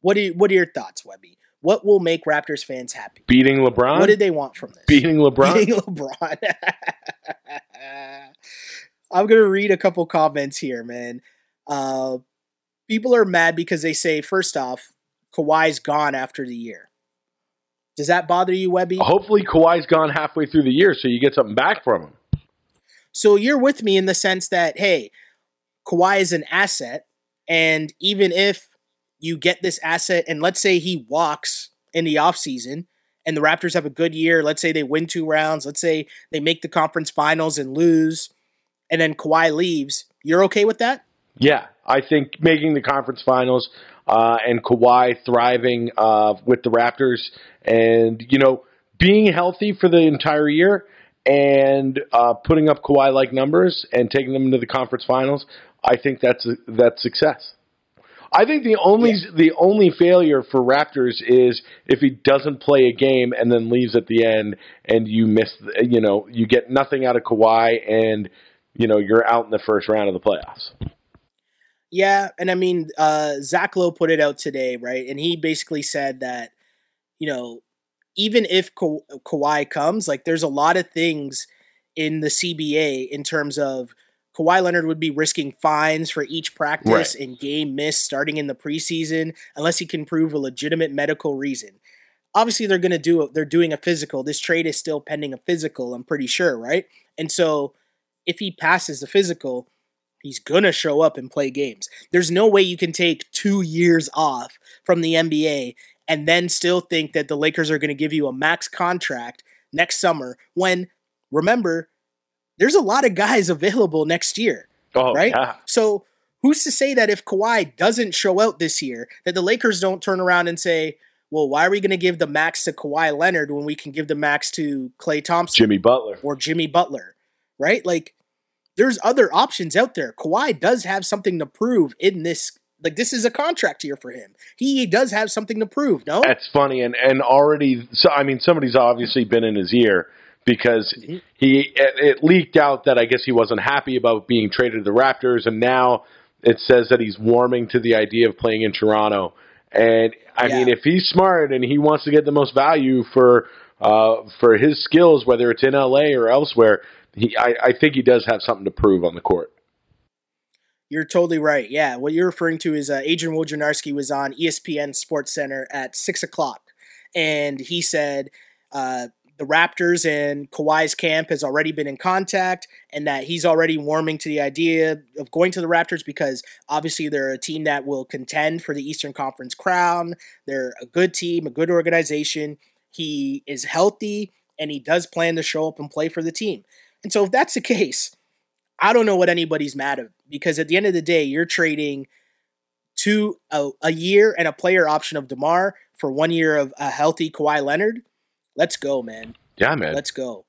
What are you, What are your thoughts, Webby? What will make Raptors fans happy? Beating LeBron. What did they want from this? Beating LeBron. Beating LeBron. I'm gonna read a couple comments here, man. Uh, people are mad because they say, first off, Kawhi's gone after the year. Does that bother you, Webby? Hopefully, Kawhi's gone halfway through the year, so you get something back from him. So you're with me in the sense that, hey, Kawhi is an asset, and even if you get this asset, and let's say he walks in the offseason, and the Raptors have a good year, let's say they win two rounds, let's say they make the conference finals and lose, and then Kawhi leaves, you're okay with that? Yeah, I think making the conference finals uh, and Kawhi thriving uh, with the Raptors, and you know being healthy for the entire year and uh, putting up Kawhi like numbers and taking them into the conference finals, I think that's a, that's success. I think the only yeah. the only failure for Raptors is if he doesn't play a game and then leaves at the end, and you miss, you know, you get nothing out of Kawhi, and you know you're out in the first round of the playoffs. Yeah, and I mean, uh, Zach Lowe put it out today, right? And he basically said that, you know, even if Ka- Kawhi comes, like there's a lot of things in the CBA in terms of Kawhi Leonard would be risking fines for each practice right. and game miss starting in the preseason unless he can prove a legitimate medical reason. Obviously, they're going to do they're doing a physical. This trade is still pending a physical. I'm pretty sure, right? And so, if he passes the physical, He's gonna show up and play games. There's no way you can take two years off from the NBA and then still think that the Lakers are gonna give you a max contract next summer when remember, there's a lot of guys available next year. Oh, right? Yeah. So who's to say that if Kawhi doesn't show out this year, that the Lakers don't turn around and say, well, why are we going to give the max to Kawhi Leonard when we can give the max to Klay Thompson, Jimmy Butler, or Jimmy Butler, right? Like there's other options out there. Kawhi does have something to prove in this. Like this is a contract year for him. He does have something to prove. No, that's funny, and and already. So I mean, somebody's obviously been in his ear because mm-hmm. he it, it leaked out that I guess he wasn't happy about being traded to the Raptors, and now it says that he's warming to the idea of playing in Toronto. And I yeah. mean, if he's smart and he wants to get the most value for uh, for his skills, whether it's in LA or elsewhere, he, I, I think he does have something to prove on the court. You're totally right. Yeah, what you're referring to is uh, Adrian Wojnarowski was on ESPN Sports Center at six o'clock, and he said uh, the Raptors and Kawhi's camp has already been in contact, and that he's already warming to the idea of going to the Raptors because obviously they're a team that will contend for the Eastern Conference crown. They're a good team, a good organization. He is healthy, and he does plan to show up and play for the team. And so if that's the case, I don't know what anybody's mad at because at the end of the day, you're trading two a, a year and a player option of DeMar for one year of a healthy Kawhi Leonard. Let's go, man. Yeah, man. Let's go.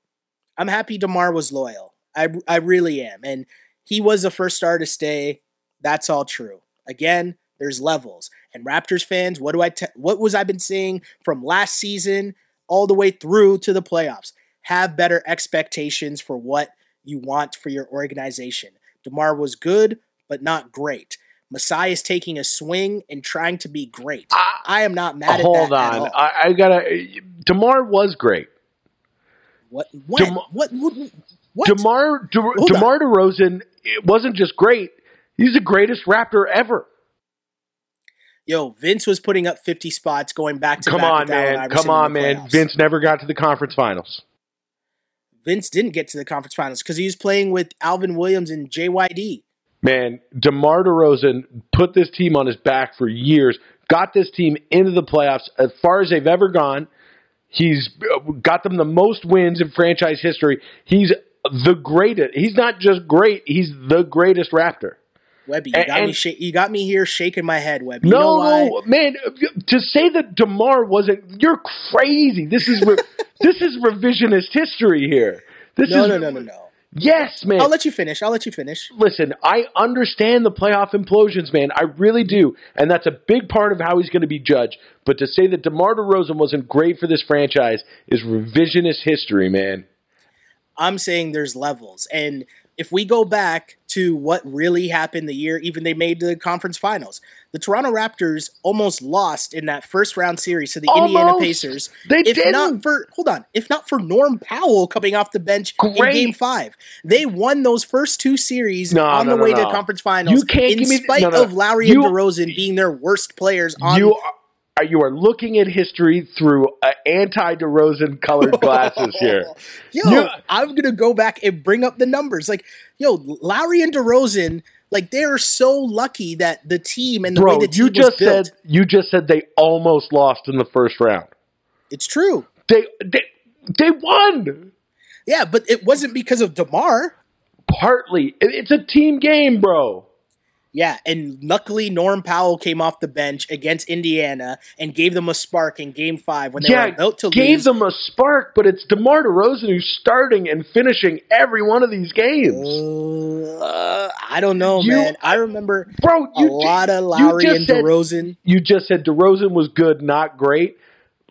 I'm happy DeMar was loyal. I I really am. And he was the first star to stay. That's all true. Again, there's levels. And Raptors fans, what do I te- what was I been seeing from last season all the way through to the playoffs? have better expectations for what you want for your organization. DeMar was good, but not great. Masai is taking a swing and trying to be great. I, I am not mad hold at that. Hold on. I, I, gotta. DeMar was great. What? When? DeMar, what? What? what? DeMar, De, DeMar DeRozan it wasn't just great. He's the greatest Raptor ever. Yo, Vince was putting up 50 spots going back to Come back on, man. Come on, man. playoffs. Vince never got to the conference finals. Vince didn't get to the conference finals because he was playing with Alvin Williams and JYD. Man, DeMar DeRozan put this team on his back for years, got this team into the playoffs as far as they've ever gone. He's uh, got them the most wins in franchise history. He's the greatest. He's not just great, he's the greatest Raptor. Webby, you And- got me. Sh- you got me here shaking my head, Webby. You No, know why? man. To say that Demar wasn't, you're crazy. This is re- this is revisionist history here. This No, is no, no, no, no. Yes, man. I'll let you finish. I'll let you finish. Listen, I understand the playoff implosions, man. I really do, and that's a big part of how he's going to be judged. But to say that DeMar DeRozan wasn't great for this franchise is revisionist history, man. I'm saying there's levels. And if we go back to what really happened the year, even they made the conference finals, the Toronto Raptors almost lost in that first round series to the Indiana Pacers. They if didn't. not for hold on, if not for Norm Powell coming off the bench in game five, they won those first two series No, on no, the way to no. the conference finals. You can't in give me- spite no. of Lowry You- and DeRozan being their worst players on You are, looking at history through uh, anti DeRozan colored glasses here. Yo, You- I'm gonna go back and bring up the numbers. Like, yo, Lowry and DeRozan, like they are so lucky that the team and the Bro, way the team you just built. said you just said they almost lost in the first round. it's true. They they they won. Yeah, but it wasn't because of Demar. Partly, it's a team game, bro. Yeah, and luckily Norm Powell came off the bench against Indiana and gave them a spark in Game Five when they were yeah, about to gave lose. Gave them a spark, but it's DeMar DeRozan who's starting and finishing every one of these games. Uh, I don't know, You- man. I remember Bro, a you, lot of Lowry and said- DeRozan. you just said DeRozan was good, not great.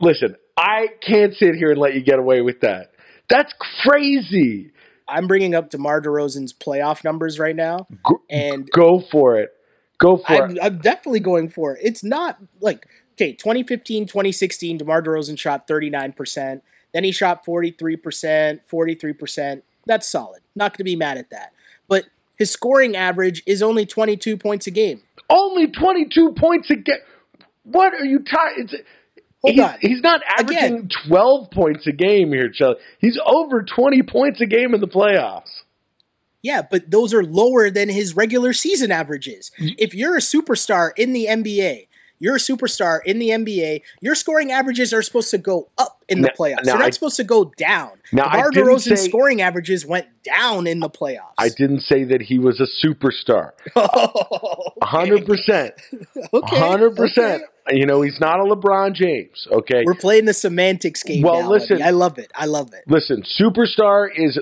Listen, I can't sit here and let you get away with that. That's crazy. I'm bringing up DeMar DeRozan's playoff numbers right now, Go, and go for it. Go for I'm, it. I'm definitely going for it. It's not like okay, 2015, 2016, DeMar DeRozan shot 39%. Then he shot 43%, 43%. That's solid. Not going to be mad at that. But his scoring average is only 22 points a game. Only 22 points a game. What are you talking? Hold he's, on. he's not averaging Again. 12 12 points a game here, Charlie. He's over 20 points a game in the playoffs. Yeah, but those are lower than his regular season averages. If you're a superstar in the NBA, you're a superstar in the NBA, your scoring averages are supposed to go up in the Now- playoffs. now They're not I- supposed to go down. Now, DeMar DeRozan's say- scoring averages went down in the playoffs. I didn't say that he was a superstar. Oh, a 100%. Okay. 100%. okay. You know, he's not a LeBron James, okay? We're playing the semantics game. Well, now, listen. I love it. I love it. Listen, superstar is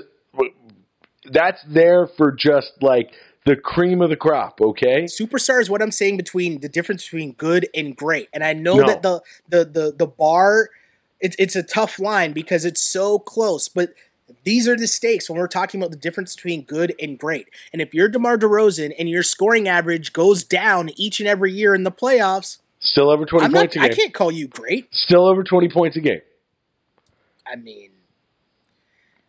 that's there for just like the cream of the crop, okay? Superstar is what I'm saying between the difference between good and great. And I know No. that the the the the bar it's it's a tough line because it's so close, but these are the stakes when we're talking about the difference between good and great. And if you're DeMar DeRozan and your scoring average goes down each and every year in the playoffs, Still over 20 I'm not, points a game. I can't call you great. Still over 20 points a game. I mean,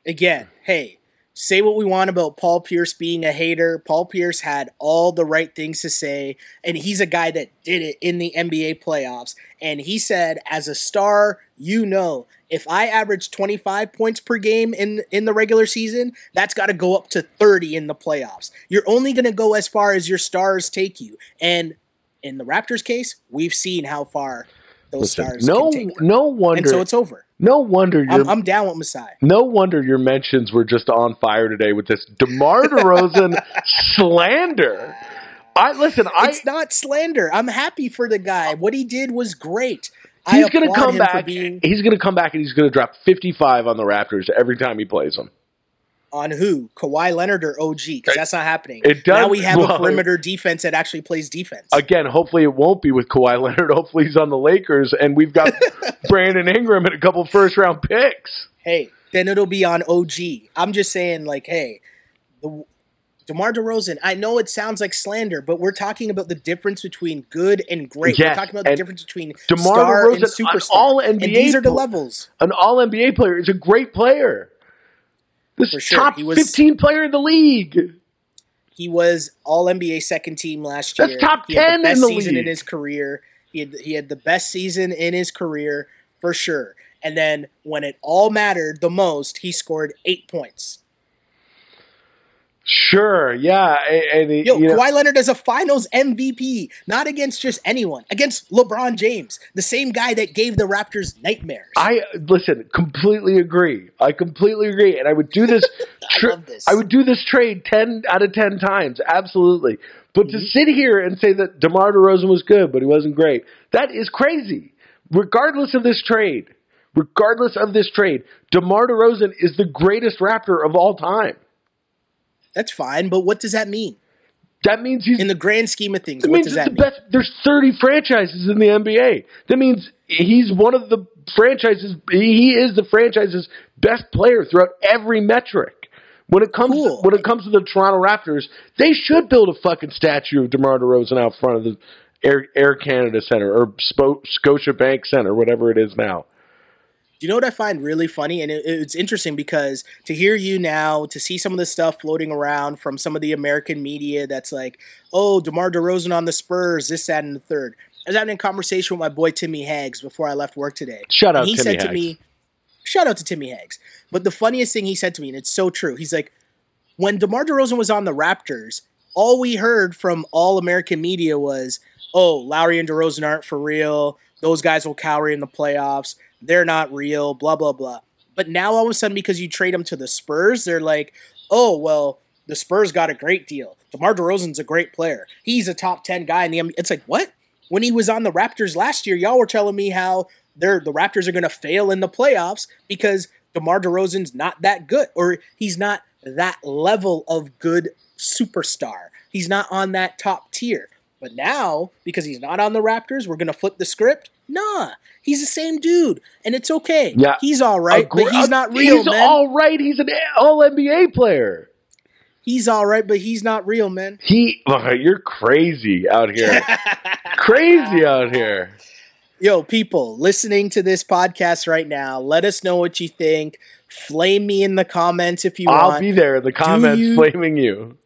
again, hey, say what we want about Paul Pierce being a hater. Paul Pierce had all the right things to say, and he's a guy that did it in the NBA playoffs. And he said, as a star, you know, if I average 25 points per game in in the regular season, that's got to go up to 30 in the playoffs. You're only going to go as far as your stars take you. And in the Raptors case, we've seen how far those Listen, stars no, no wonder. And so it's over. no wonder I'm, I'm down with Masai. no wonder your mentions were just on fire today with this Demar Derozan slander. I listen. I it's not slander. I'm happy for the guy. What he did was great. He's going to come back. being He's going to come back and he's going to drop 55 on the Raptors every time he plays them. On who? Kawhi Leonard or OG? Because that's not happening. It does- now we have well, a perimeter defense that actually plays defense. Again, hopefully it won't be with Kawhi Leonard. Hopefully he's on the Lakers and we've got Brandon Ingram and a couple first round picks. hey, then it'll be on OG. I'm just saying, like, hey, the, DeMar DeRozan. I know it sounds like slander, but we're talking about the difference between good and great. Yes, we're talking about the difference between DeMar star and DeRozan, an all-NBA and these are the levels. An all NBA player is a great player. This For sure. top He was- 15 player in the league. He was All NBA second team last That's year. top He had 10 the in the season league. in his career. He had he had the best season in his career for sure. And then when it all mattered the most, he scored eight points. Sure, yeah, and, and Yo, you know, Kawhi Leonard is a Finals MVP, not against just anyone, against LeBron James, the same guy that gave the Raptors nightmares. I listen, completely agree. I completely agree, and I would do this. I love this. I would do this trade ten out of ten times, absolutely. But Mm-hmm. to sit here and say that DeMar DeRozan was good, but he wasn't great, that is crazy. Regardless of this trade, regardless of this trade, DeMar DeRozan is the greatest Raptor of all time. That's fine, but what does that mean That means he's in the grand scheme of things? That What means does that the mean? best. There's 30 franchises in the NBA. That means he's one of the franchises. He is the franchise's best player throughout every metric. When it comes Cool. to, when it comes to the Toronto Raptors, they should build a fucking statue of DeMar DeRozan out front of the Air Air Canada Center or Spo- Scotia Bank Center, whatever it is now. Do you know what I find really funny? And it, it's interesting because to hear you now, to see some of the stuff floating around from some of the American media that's like, oh, DeMar DeRozan on the Spurs, this, that, and the third. I was having a conversation with my boy Timmy Hags before I left work today. Shout out And he Timmy said to me, shout out to Timmy Hags. But the funniest thing he said to me, and it's so true, he's like, when DeMar DeRozan was on the Raptors, all we heard from all American media was, oh, Lowry and DeRozan aren't for real. Those guys will cower in the playoffs. They're not real, blah, blah, blah. But now all of a sudden, because you trade them to the Spurs, they're like, oh, well, the Spurs got a great deal. DeMar DeRozan's a great player. He's a top 10 guy in the NBA. It's like, what? When he was on the Raptors last year, y'all were telling me how they're, the Raptors are going to fail in the playoffs because DeMar DeRozan's not that good or he's not that level of good superstar. He's not on that top tier. But now, because he's not on the Raptors, we're going to flip the script? Nah, he's the same dude, and it's okay. Yeah. He's all right, Agree- but he's not real, He's man. all right. He's an All NBA player. he's all right, but he's not real, man. He, you're crazy out here. crazy out here. Yo, people listening to this podcast right now, let us know what you think. Flame me in the comments if you want. I'll be there in the comments you- flaming you.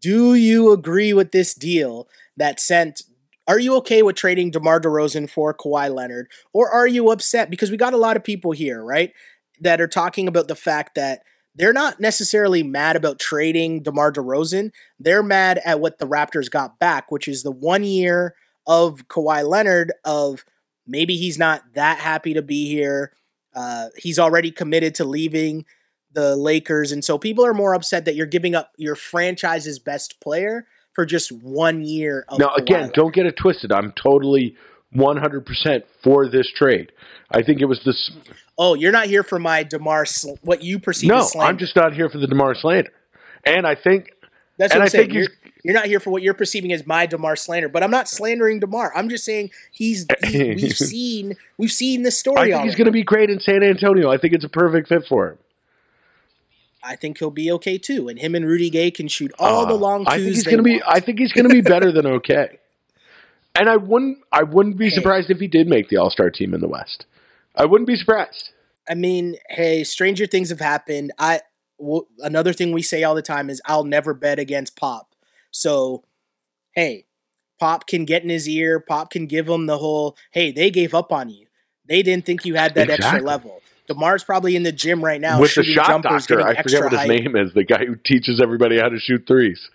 Do you agree with this deal that sent? Are you okay with trading DeMar DeRozan for Kawhi Leonard, or are you upset because we got a lot of people here, right, that are talking about the fact that they're not necessarily mad about trading DeMar DeRozan. They're mad at what the Raptors got back, which is the one year of Kawhi Leonard of maybe he's not that happy to be here. Uh, he's already committed to leaving the Lakers, and so people are more upset that you're giving up your franchise's best player for just one year. Of Now, again, don't get it twisted. I'm totally 100% for this trade. I think it was this. Oh, you're not here for my Demar, sl- what you perceive No, as slander. I'm just not here for the DeMar slander. And I think That's and what I'm I saying. think You're, you're not here for what you're perceiving as my Demar slander, but I'm not slandering Demar. I'm just saying he's. He, we've seen we've seen this story. I think he's going to be great in San Antonio. I think it's a perfect fit for him. I think he'll be okay too, and him and Rudy Gay can shoot all the Uh, long twos. I think he's going to be. I think he's going to be better than okay. And I wouldn't. I wouldn't be Hey. surprised if he did make the All Star team in the West. I wouldn't be surprised. I mean, hey, stranger things have happened. I w- another thing we say all the time is I'll never bet against Pop. So, hey, Pop can get in his ear. Pop can give him the whole, "Hey, they gave up on you. They didn't think you had that extra level." Demar's probably in the gym right now With the shot jumpers, doctor, I forget what his height. name is. The guy who teaches everybody how to shoot threes.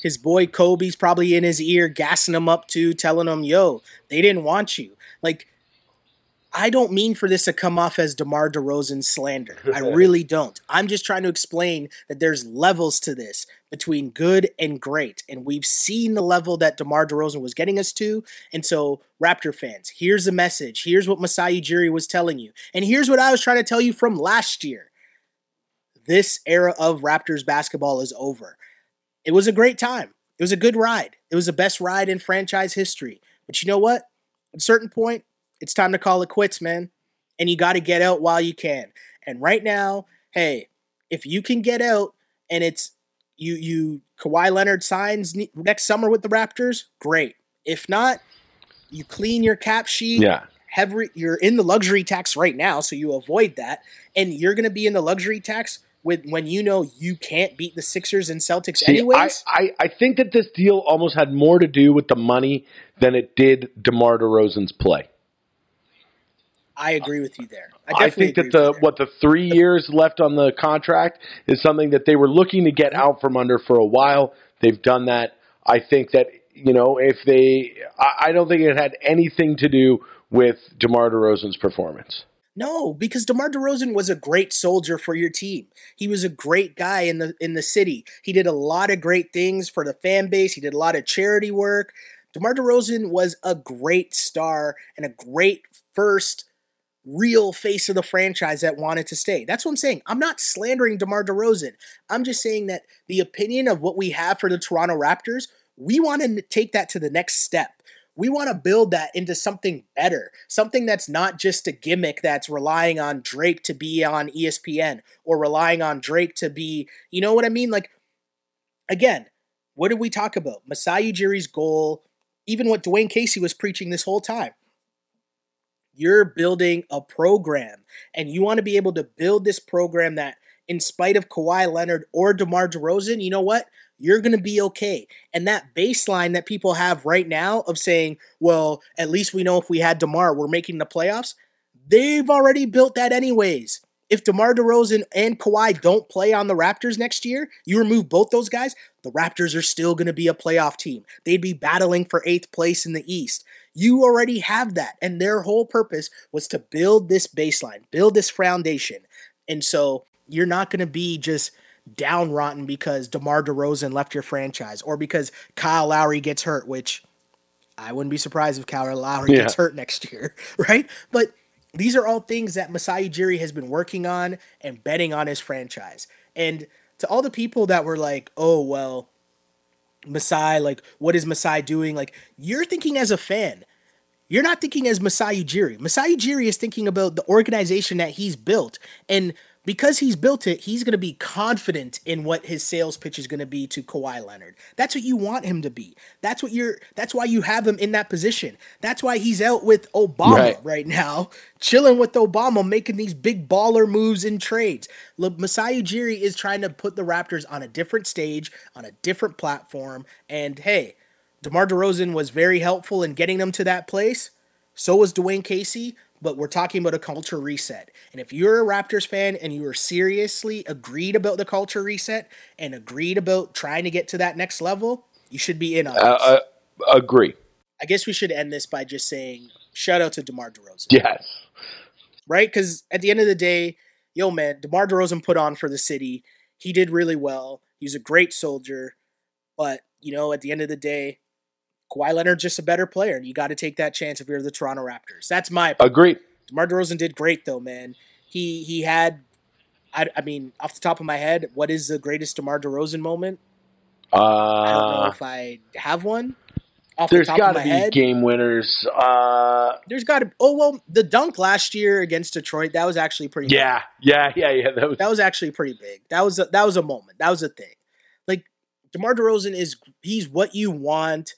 His boy Kobe's probably in his ear, gassing him up too, telling him, "Yo, they didn't want you." Like, I don't mean for this to come off as DeMar DeRozan slander. I really don't. I'm just trying to explain that there's levels to this between good and great, and we've seen the level that DeMar DeRozan was getting us to. And so, Raptor fans, here's the message. Here's what Masai Ujiri was telling you, and here's what I was trying to tell you from last year. This era of Raptors basketball is over it was a great time. It was a good ride. It was the best ride in franchise history. But you know what? At a certain point, it's time to call it quits, man. And you got to get out while you can. And right now, hey, if you can get out and it's you you Kawhi Leonard signs next summer with the Raptors, great. If not, you clean your cap sheet Yeah. you're in the luxury tax right now so you avoid that and you're going to be in the luxury tax with when you know you can't beat the Sixers and Celtics See, anyways? I, I, I think that this deal almost had more to do with the money than it did DeMar DeRozan's play. I, agree with you there. I, I, think that the with you there. what the three years left on the contract is something that they were looking to get out from under for a while. They've done that. I think that you know if they, I, I don't think it had anything to do with DeMar DeRozan's performance. No, because DeMar DeRozan was a great soldier for your team. He was a great guy in the in the city. He did a lot of great things for the fan base. He did a lot of charity work. DeMar DeRozan was a great star and a great first real face of the franchise that wanted to stay. That's what I'm saying. I'm not slandering DeMar DeRozan. I'm just saying that the opinion of what we have for the Toronto Raptors, we want to take that to the next step. We want to build that into something better, something that's not just a gimmick that's relying on Drake to be on ESPN or relying on Drake to be, you know what I mean? Like, again, what did we talk about? Masai Ujiri's goal, even what Dwane Casey was preaching this whole time. You're building a program, and you want to be able to build this program that, in spite of Kawhi Leonard or DeMar DeRozan, you know what? You're going to be okay. And that baseline that people have right now of saying, well, at least we know if we had DeMar, we're making the playoffs, they've already built that anyways. If DeMar DeRozan and Kawhi don't play on the Raptors next year, you remove both those guys, the Raptors are still going to be a playoff team. They'd be battling for eighth place in the East. You already have that. And their whole purpose was to build this baseline, build this foundation. And so you're not going to be just down rotten because DeMar DeRozan left your franchise or because Kyle Lowry gets hurt, which I wouldn't be surprised if Kyle Lowry Yeah. gets hurt next year, right? But these are all things that Masai Ujiri has been working on and betting on his franchise. And to all the people that were like, oh, well, Masai, like, what is Masai doing? Like, you're thinking as a fan. You're not thinking as Masai Ujiri. Masai Ujiri is thinking about the organization that he's built. And because he's built it, he's going to be confident in what his sales pitch is going to be to Kawhi Leonard. That's what you want him to be. That's what you're that's why you have him in that position. That's why he's out with Obama Right. right, now, chilling with Obama, making these big baller moves in trades. Look, Masai Ujiri is trying to put the Raptors on a different stage, on a different platform. And hey, DeMar DeRozan was very helpful in getting them to that place. So was Dwane Casey, but we're talking about a culture reset. And if you're a Raptors fan and you are seriously agreed about the culture reset and agreed about trying to get to that next level, you should be in on this. Uh, uh, agree. I guess we should end this by just saying shout out to DeMar DeRozan, Yes. right? Because at the end of the day, yo, man, DeMar DeRozan put on for the city. He did really well. He's a great soldier. But, you know, at the end of the day, Kawhi Leonard's just a better player, and you got to take that chance if you're the Toronto Raptors. That's my opinion. Agree. DeMar DeRozan did great though, man. He he had, I, I mean, off the top of my head, what is the greatest DeMar DeRozan moment? I don't know Uh, if I have one. Off there's the top got of to be head, game winners. Uh, there's got to. Oh well, the dunk last year against Detroit that was actually pretty. yeah, yeah, yeah, yeah. That was that was actually pretty big. That was a, that was a moment. That was a thing. Like DeMar DeRozan is he's what you want.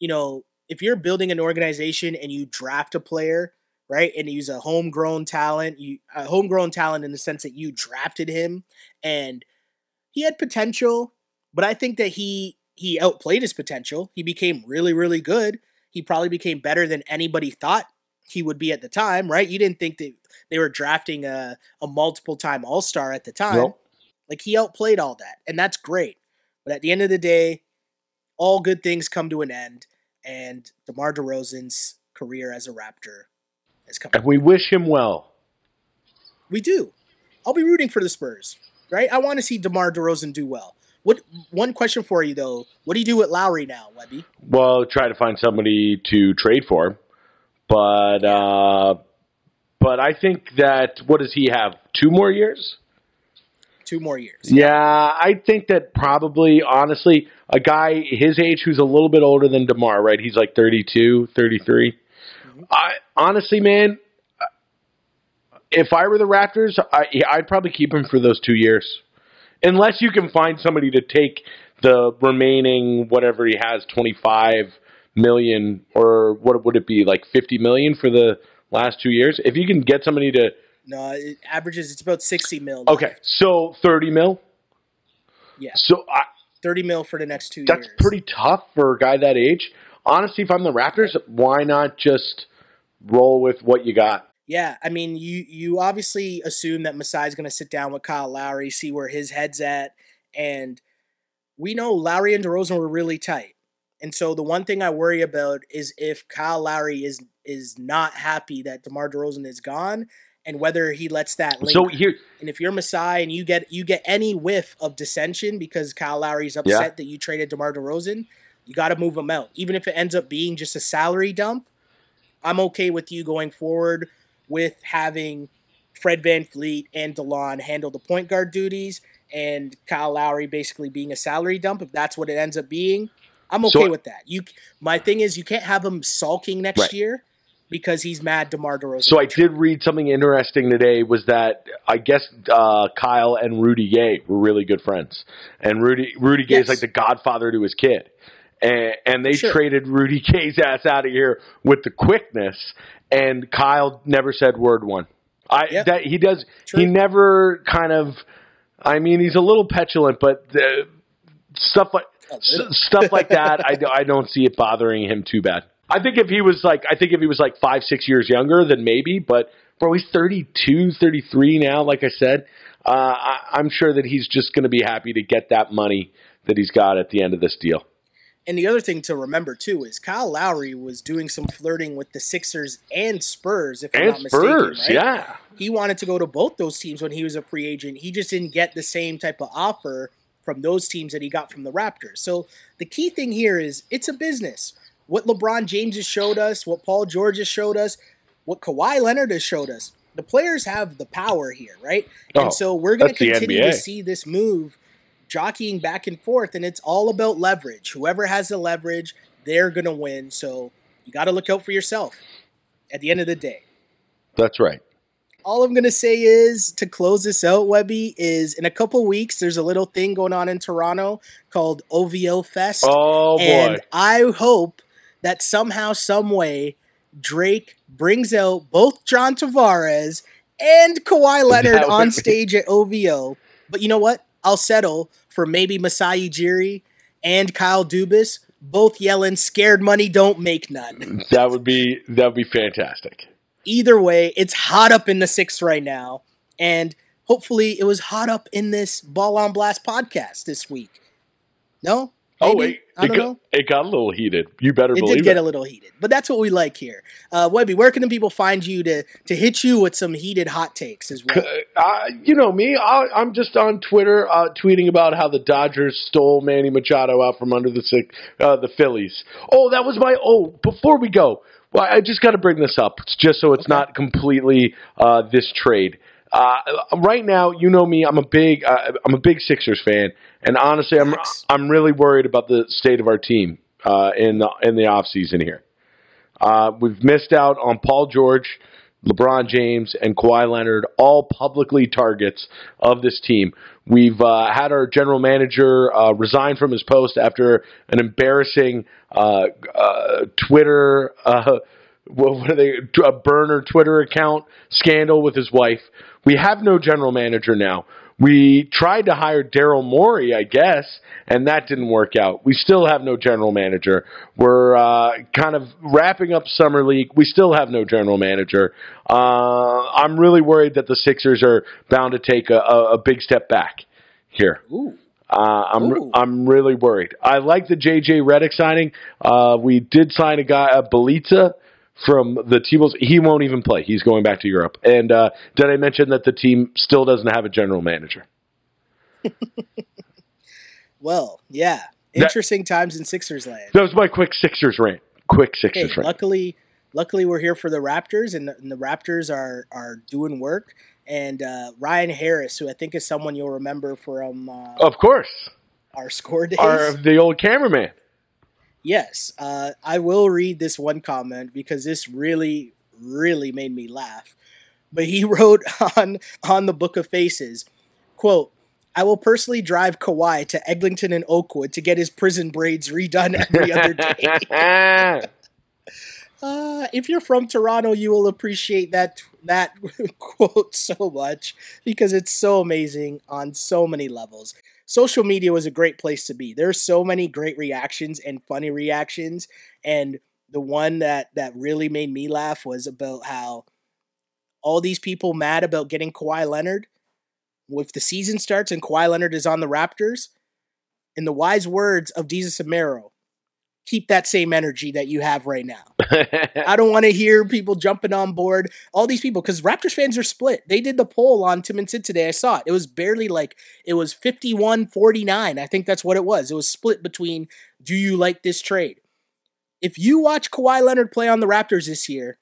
You know, if you're building an organization and you draft a player, right, and he's a homegrown talent, you a homegrown talent in the sense that you drafted him and he had potential, but I think that he he outplayed his potential. He became really really good. He probably became better than anybody thought he would be at the time, right? You didn't think that they were drafting a, a multiple time All Star at the time. Nope. Like he outplayed all that, and that's great. But at the end of the day, all good things come to an end, and DeMar DeRozan's career as a Raptor has come. and we wish him well. We do. I'll be rooting for the Spurs, right? I want to see DeMar DeRozan do well. What one question for you though? What do you do with Lowry now, Webby? Well, try to find somebody to trade for him, but uh, but I think that what does he have? Two more years? Two more years. Yeah, I think that probably, honestly, a guy his age who's a little bit older than DeMar, right? He's like 32, 33. I honestly, man, if I were the Raptors, I, I'd probably keep him for those two years, unless you can find somebody to take the remaining whatever he has, 25 million or what would it be, like 50 million for the last two years? If you can get somebody to No, it averages it's about sixty mil. Okay, so thirty mil. Yeah. So I, thirty mil for the next two that's years. pretty tough for a guy that age. Honestly, if I'm the Raptors, why not just roll with what you got? Yeah, I mean, you you obviously assume that Masai's going to sit down with Kyle Lowry, see where his head's at, and we know Lowry and DeRozan were really tight. And so the one thing I worry about is if Kyle Lowry is is not happy that DeMar DeRozan is gone, and whether he lets that linger. So here, and if you're Masai and you get you get any whiff of dissension because Kyle Lowry's upset Yeah. that you traded DeMar DeRozan, you got to move him out. Even if it ends up being just a salary dump, I'm okay with you going forward with having Fred VanVleet and Delon handle the point guard duties and Kyle Lowry basically being a salary dump. If that's what it ends up being, I'm okay So- with that. You, my thing is, you can't have him sulking next Right. year because he's mad DeMar DeRozan. So I did read something interesting today. Was that I guess uh, Kyle and Rudy Gay were really good friends, and Rudy Rudy Gay is like the godfather to his kid, and, and they Sure. traded Rudy Gay's ass out of here with the quickness, and Kyle never said word one. I Yep. that he does True. he never kind of. I mean, he's a little petulant, but the, stuff like stuff like that, I, I don't see it bothering him too bad. I think if he was like, I think if he was like five, six years younger, then maybe. But bro, he's 32, 33 now. Like I said, uh, I, I'm sure that he's just going to be happy to get that money that he's got at the end of this deal. And the other thing to remember too is Kyle Lowry was doing some flirting with the Sixers and Spurs, if I'm And not mistaken. Spurs, right? yeah. He wanted to go to both those teams when he was a free agent. He just didn't get the same type of offer from those teams that he got from the Raptors. So the key thing here is it's a business. What LeBron James has showed us, what Paul George has showed us, what Kawhi Leonard has showed us. The players have the power here, right? Oh, and so we're going to continue to see this move jockeying back and forth, and it's all about leverage. Whoever has the leverage, they're going to win. So you got to look out for yourself at the end of the day. That's right. All I'm going to say is to close this out, Webby, is in a couple weeks, there's a little thing going on in Toronto called OVO Fest. Oh boy. and I hope that somehow, some way, Drake brings out both John Tavares and Kawhi Leonard on stage at OVO. But you know what? I'll settle for maybe Masai Ujiri and Kyle Dubas both yelling "Scared money don't make none." that would be that would be fantastic. Either way, it's hot up in the six right now, and hopefully, it was hot up in this Ball on Blast podcast this week. No, Oh Maybe? wait, I it don't got, know. it got a little heated. You better It believe did get it. a little heated, but that's what we like here. Uh, Webby, where can the people find you to to hit you with some heated hot takes as well? Uh, you know me. I, I'm just on Twitter uh, tweeting about how the Dodgers stole Manny Machado out from under the sick, uh, the Phillies. Oh, that was my. Oh, before we go, well, I just got to bring this up, It's just so it's not completely uh, this trade. Uh, right now, you know me. I'm a big. Uh, I'm a big Sixers fan, and honestly, I'm I'm really worried about the state of our team uh, in the in the off season here. Uh, we've missed out on Paul George, LeBron James, and Kawhi Leonard, all publicly targets of this team. We've uh, had our general manager uh, resign from his post after an embarrassing uh, uh, Twitter. Uh, what are they? A burner Twitter account scandal with his wife. We have no general manager now. We tried to hire Daryl Morey, I guess, and that didn't work out. We still have no general manager. We're uh, kind of wrapping up summer league. We still have no general manager. Uh, I'm really worried that the Sixers are bound to take a, a, a big step back here. Ooh, Uh, I'm Ooh. I'm really worried. I like the JJ Redick signing. Uh, we did sign a guy, uh, Bjelica from the T-Wolves. He won't even play. He's going back to Europe. And uh, did I mention that the team still doesn't have a general manager? well, yeah, That- interesting times in Sixers land. That was my quick Sixers rant. Quick Hey, Sixers rant. luckily, luckily we're here for the Raptors, and the, and the Raptors are are doing work. And uh, Ryan Harris, who I think is someone you'll remember from uh, Of course, our score days. our the old cameraman. Yes, uh, I will read this one comment because this really, really made me laugh. But he wrote on on the Book of Faces, quote. I will personally drive Kawhi to Eglinton and Oakwood to get his prison braids redone every other day. Uh, if you're from Toronto, you will appreciate that that quote so much because it's so amazing on so many levels. Social media was a great place to be. There's so many great reactions and funny reactions, and the one that that really made me laugh was about how all these people mad about getting Kawhi Leonard. If the season starts and Kawhi Leonard is on the Raptors, in the wise words of Jesus Amaro, keep that same energy that you have right now. I don't want to hear people jumping on board. All these people, because Raptors fans are split. They did the poll on Tim and Sid today. I saw it. It was barely like, it was 51 49. I think that's what it was. It was split between, do you like this trade? If you watch Kawhi Leonard play on the Raptors this year,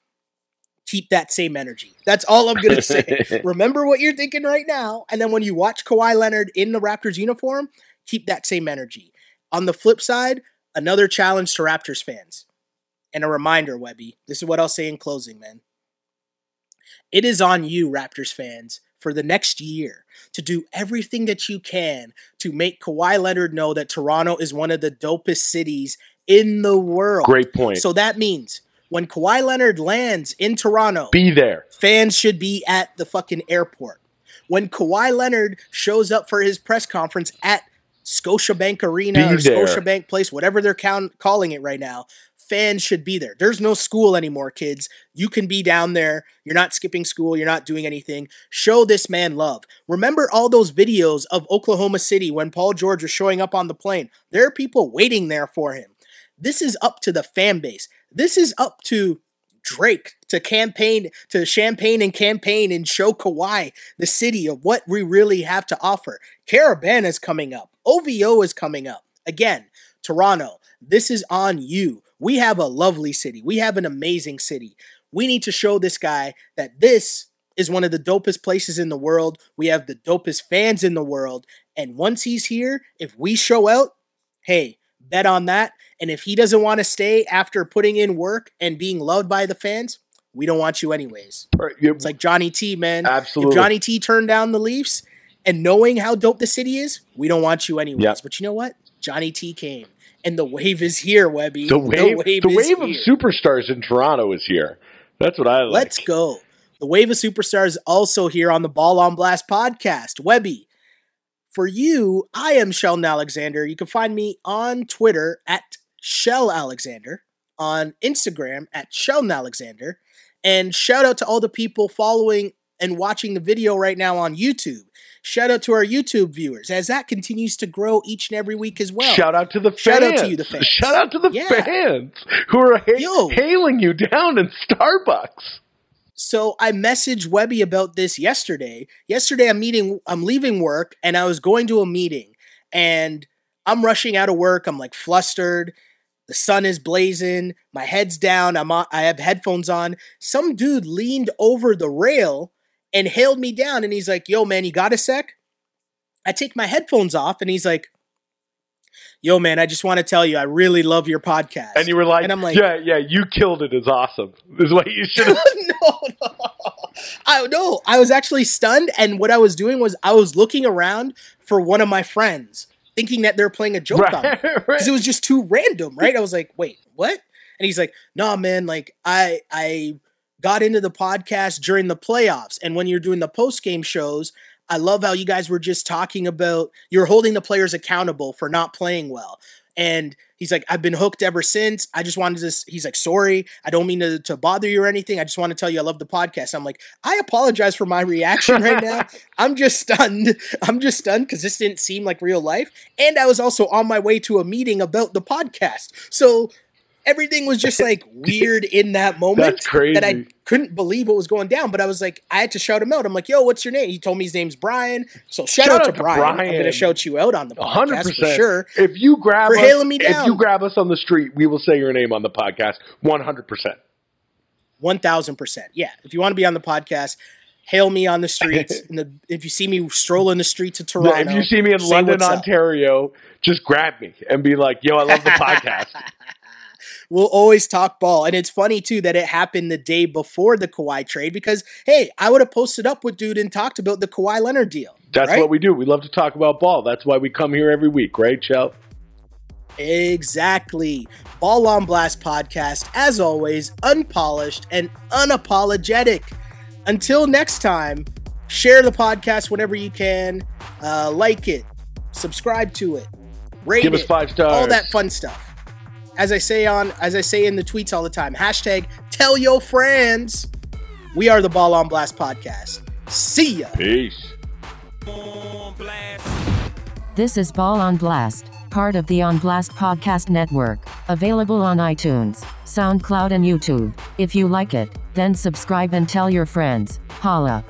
keep that same energy. That's all I'm going to say. Remember what you're thinking right now. And then when you watch Kawhi Leonard in the Raptors uniform, keep that same energy. On the flip side, another challenge to Raptors fans. And a reminder, Webby, this is what I'll say in closing, man. It is on you, Raptors fans, for the next year to do everything that you can to make Kawhi Leonard know that Toronto is one of the dopest cities in the world. Great point. So that means when Kawhi Leonard lands in Toronto, be there. Fans should be at the fucking airport. When Kawhi Leonard shows up for his press conference at Scotiabank Arena Be or there. Scotiabank Place, whatever they're count- calling it right now, fans should be there. There's no school anymore, kids. You can be down there. You're not skipping school. You're not doing anything. Show this man love. Remember all those videos of Oklahoma City when Paul George was showing up on the plane? There are people waiting there for him. This is up to the fan base. This is up to Drake to campaign to champagne and campaign and show Kawhi the city of what we really have to offer. Caribana is coming up. OVO is coming up. Again, Toronto, this is on you. We have a lovely city. We have an amazing city. We need to show this guy that this is one of the dopest places in the world. We have the dopest fans in the world. And once he's here, if we show out, hey, bet on that. And if he doesn't want to stay after putting in work and being loved by the fans, we don't want you anyways. It's like Johnny T, man. Absolutely. If Johnny T turned down the Leafs and knowing how dope the city is, we don't want you anyways. Yep. But you know what? Johnny T came. And the wave is here, Webby. the wave, the wave, is of here. superstars in Toronto is here. That's what I like. Let's go. The wave of superstars also here on the Ball on Blast podcast. Webby, for you, I am Sheldon Alexander. You can find me on Twitter at Shell Alexander, on Instagram at Sheldon Alexander, and shout out to all the people following and watching the video right now on YouTube. Shout out to our YouTube viewers as that continues to grow each and every week as well. Shout out to the fans. Shout out to you, the fans. Shout out to the Yeah. fans who are ha- Yo. hailing you down in Starbucks. So I messaged Webby about this yesterday. Yesterday I'm meeting I'm leaving work and I was going to a meeting and I'm rushing out of work. I'm like flustered. The sun is blazing. My head's down. I'm on, I have headphones on. Some dude leaned over the rail and hailed me down and he's like, "Yo man, you got a sec?" I take my headphones off and he's like, "Yo man, I just want to tell you I really love your podcast." And you were like, And I'm like- yeah, yeah, you killed it. Is awesome. Is what you should have. no, no. I no, I was actually stunned, and what I was doing was I was looking around for one of my friends, thinking that they're playing a joke on me because right. it was just too random, right? I was like, wait, what? And he's like, nah, man, like I I got into the podcast during the playoffs, and when you're doing the post game shows. I love how you guys were just talking about you're holding the players accountable for not playing well. And he's like, I've been hooked ever since. I just wanted to, he's like, sorry, I don't mean to, to bother you or anything. I just want to tell you I love the podcast. I'm like, I apologize for my reaction right now. I'm just stunned. I'm just stunned because this didn't seem like real life. And I was also on my way to a meeting about the podcast. So everything was just like weird in that moment That's crazy. that I couldn't believe what was going down. But I was like, I had to shout him out. I'm like, yo, what's your name? He told me his name's Brian. So shout, Shout out, to to Brian. I'm going to shout you out on the podcast for sure. If you grab For us, hailing me if you grab us on the street, we will say your name on the podcast. One hundred percent. One thousand percent. Yeah. If you want to be on the podcast, hail me on the streets. and the, if you see me strolling the streets of Toronto, If you see me in London, what's up. Ontario, just grab me and be like, "Yo, I love the podcast." We'll always talk ball. And it's funny too that it happened the day before the Kawhi trade because hey, I would have posted up with dude and talked about the Kawhi Leonard deal. That's right? what we do. We love to talk about ball. That's why we come here every week, right, Chell? Exactly. Ball on Blast podcast, as always, unpolished and unapologetic. Until next time, share the podcast whenever you can, uh, like it, subscribe to it, rate Give it, us five stars. all that fun stuff. As I say on, as I say in the tweets all the time, hashtag tell your friends. We are the Ball on Blast podcast. See ya. Peace. This is Ball on Blast, part of the On Blast Podcast Network, available on iTunes, SoundCloud, and YouTube. If you like it, then subscribe and tell your friends. Holla.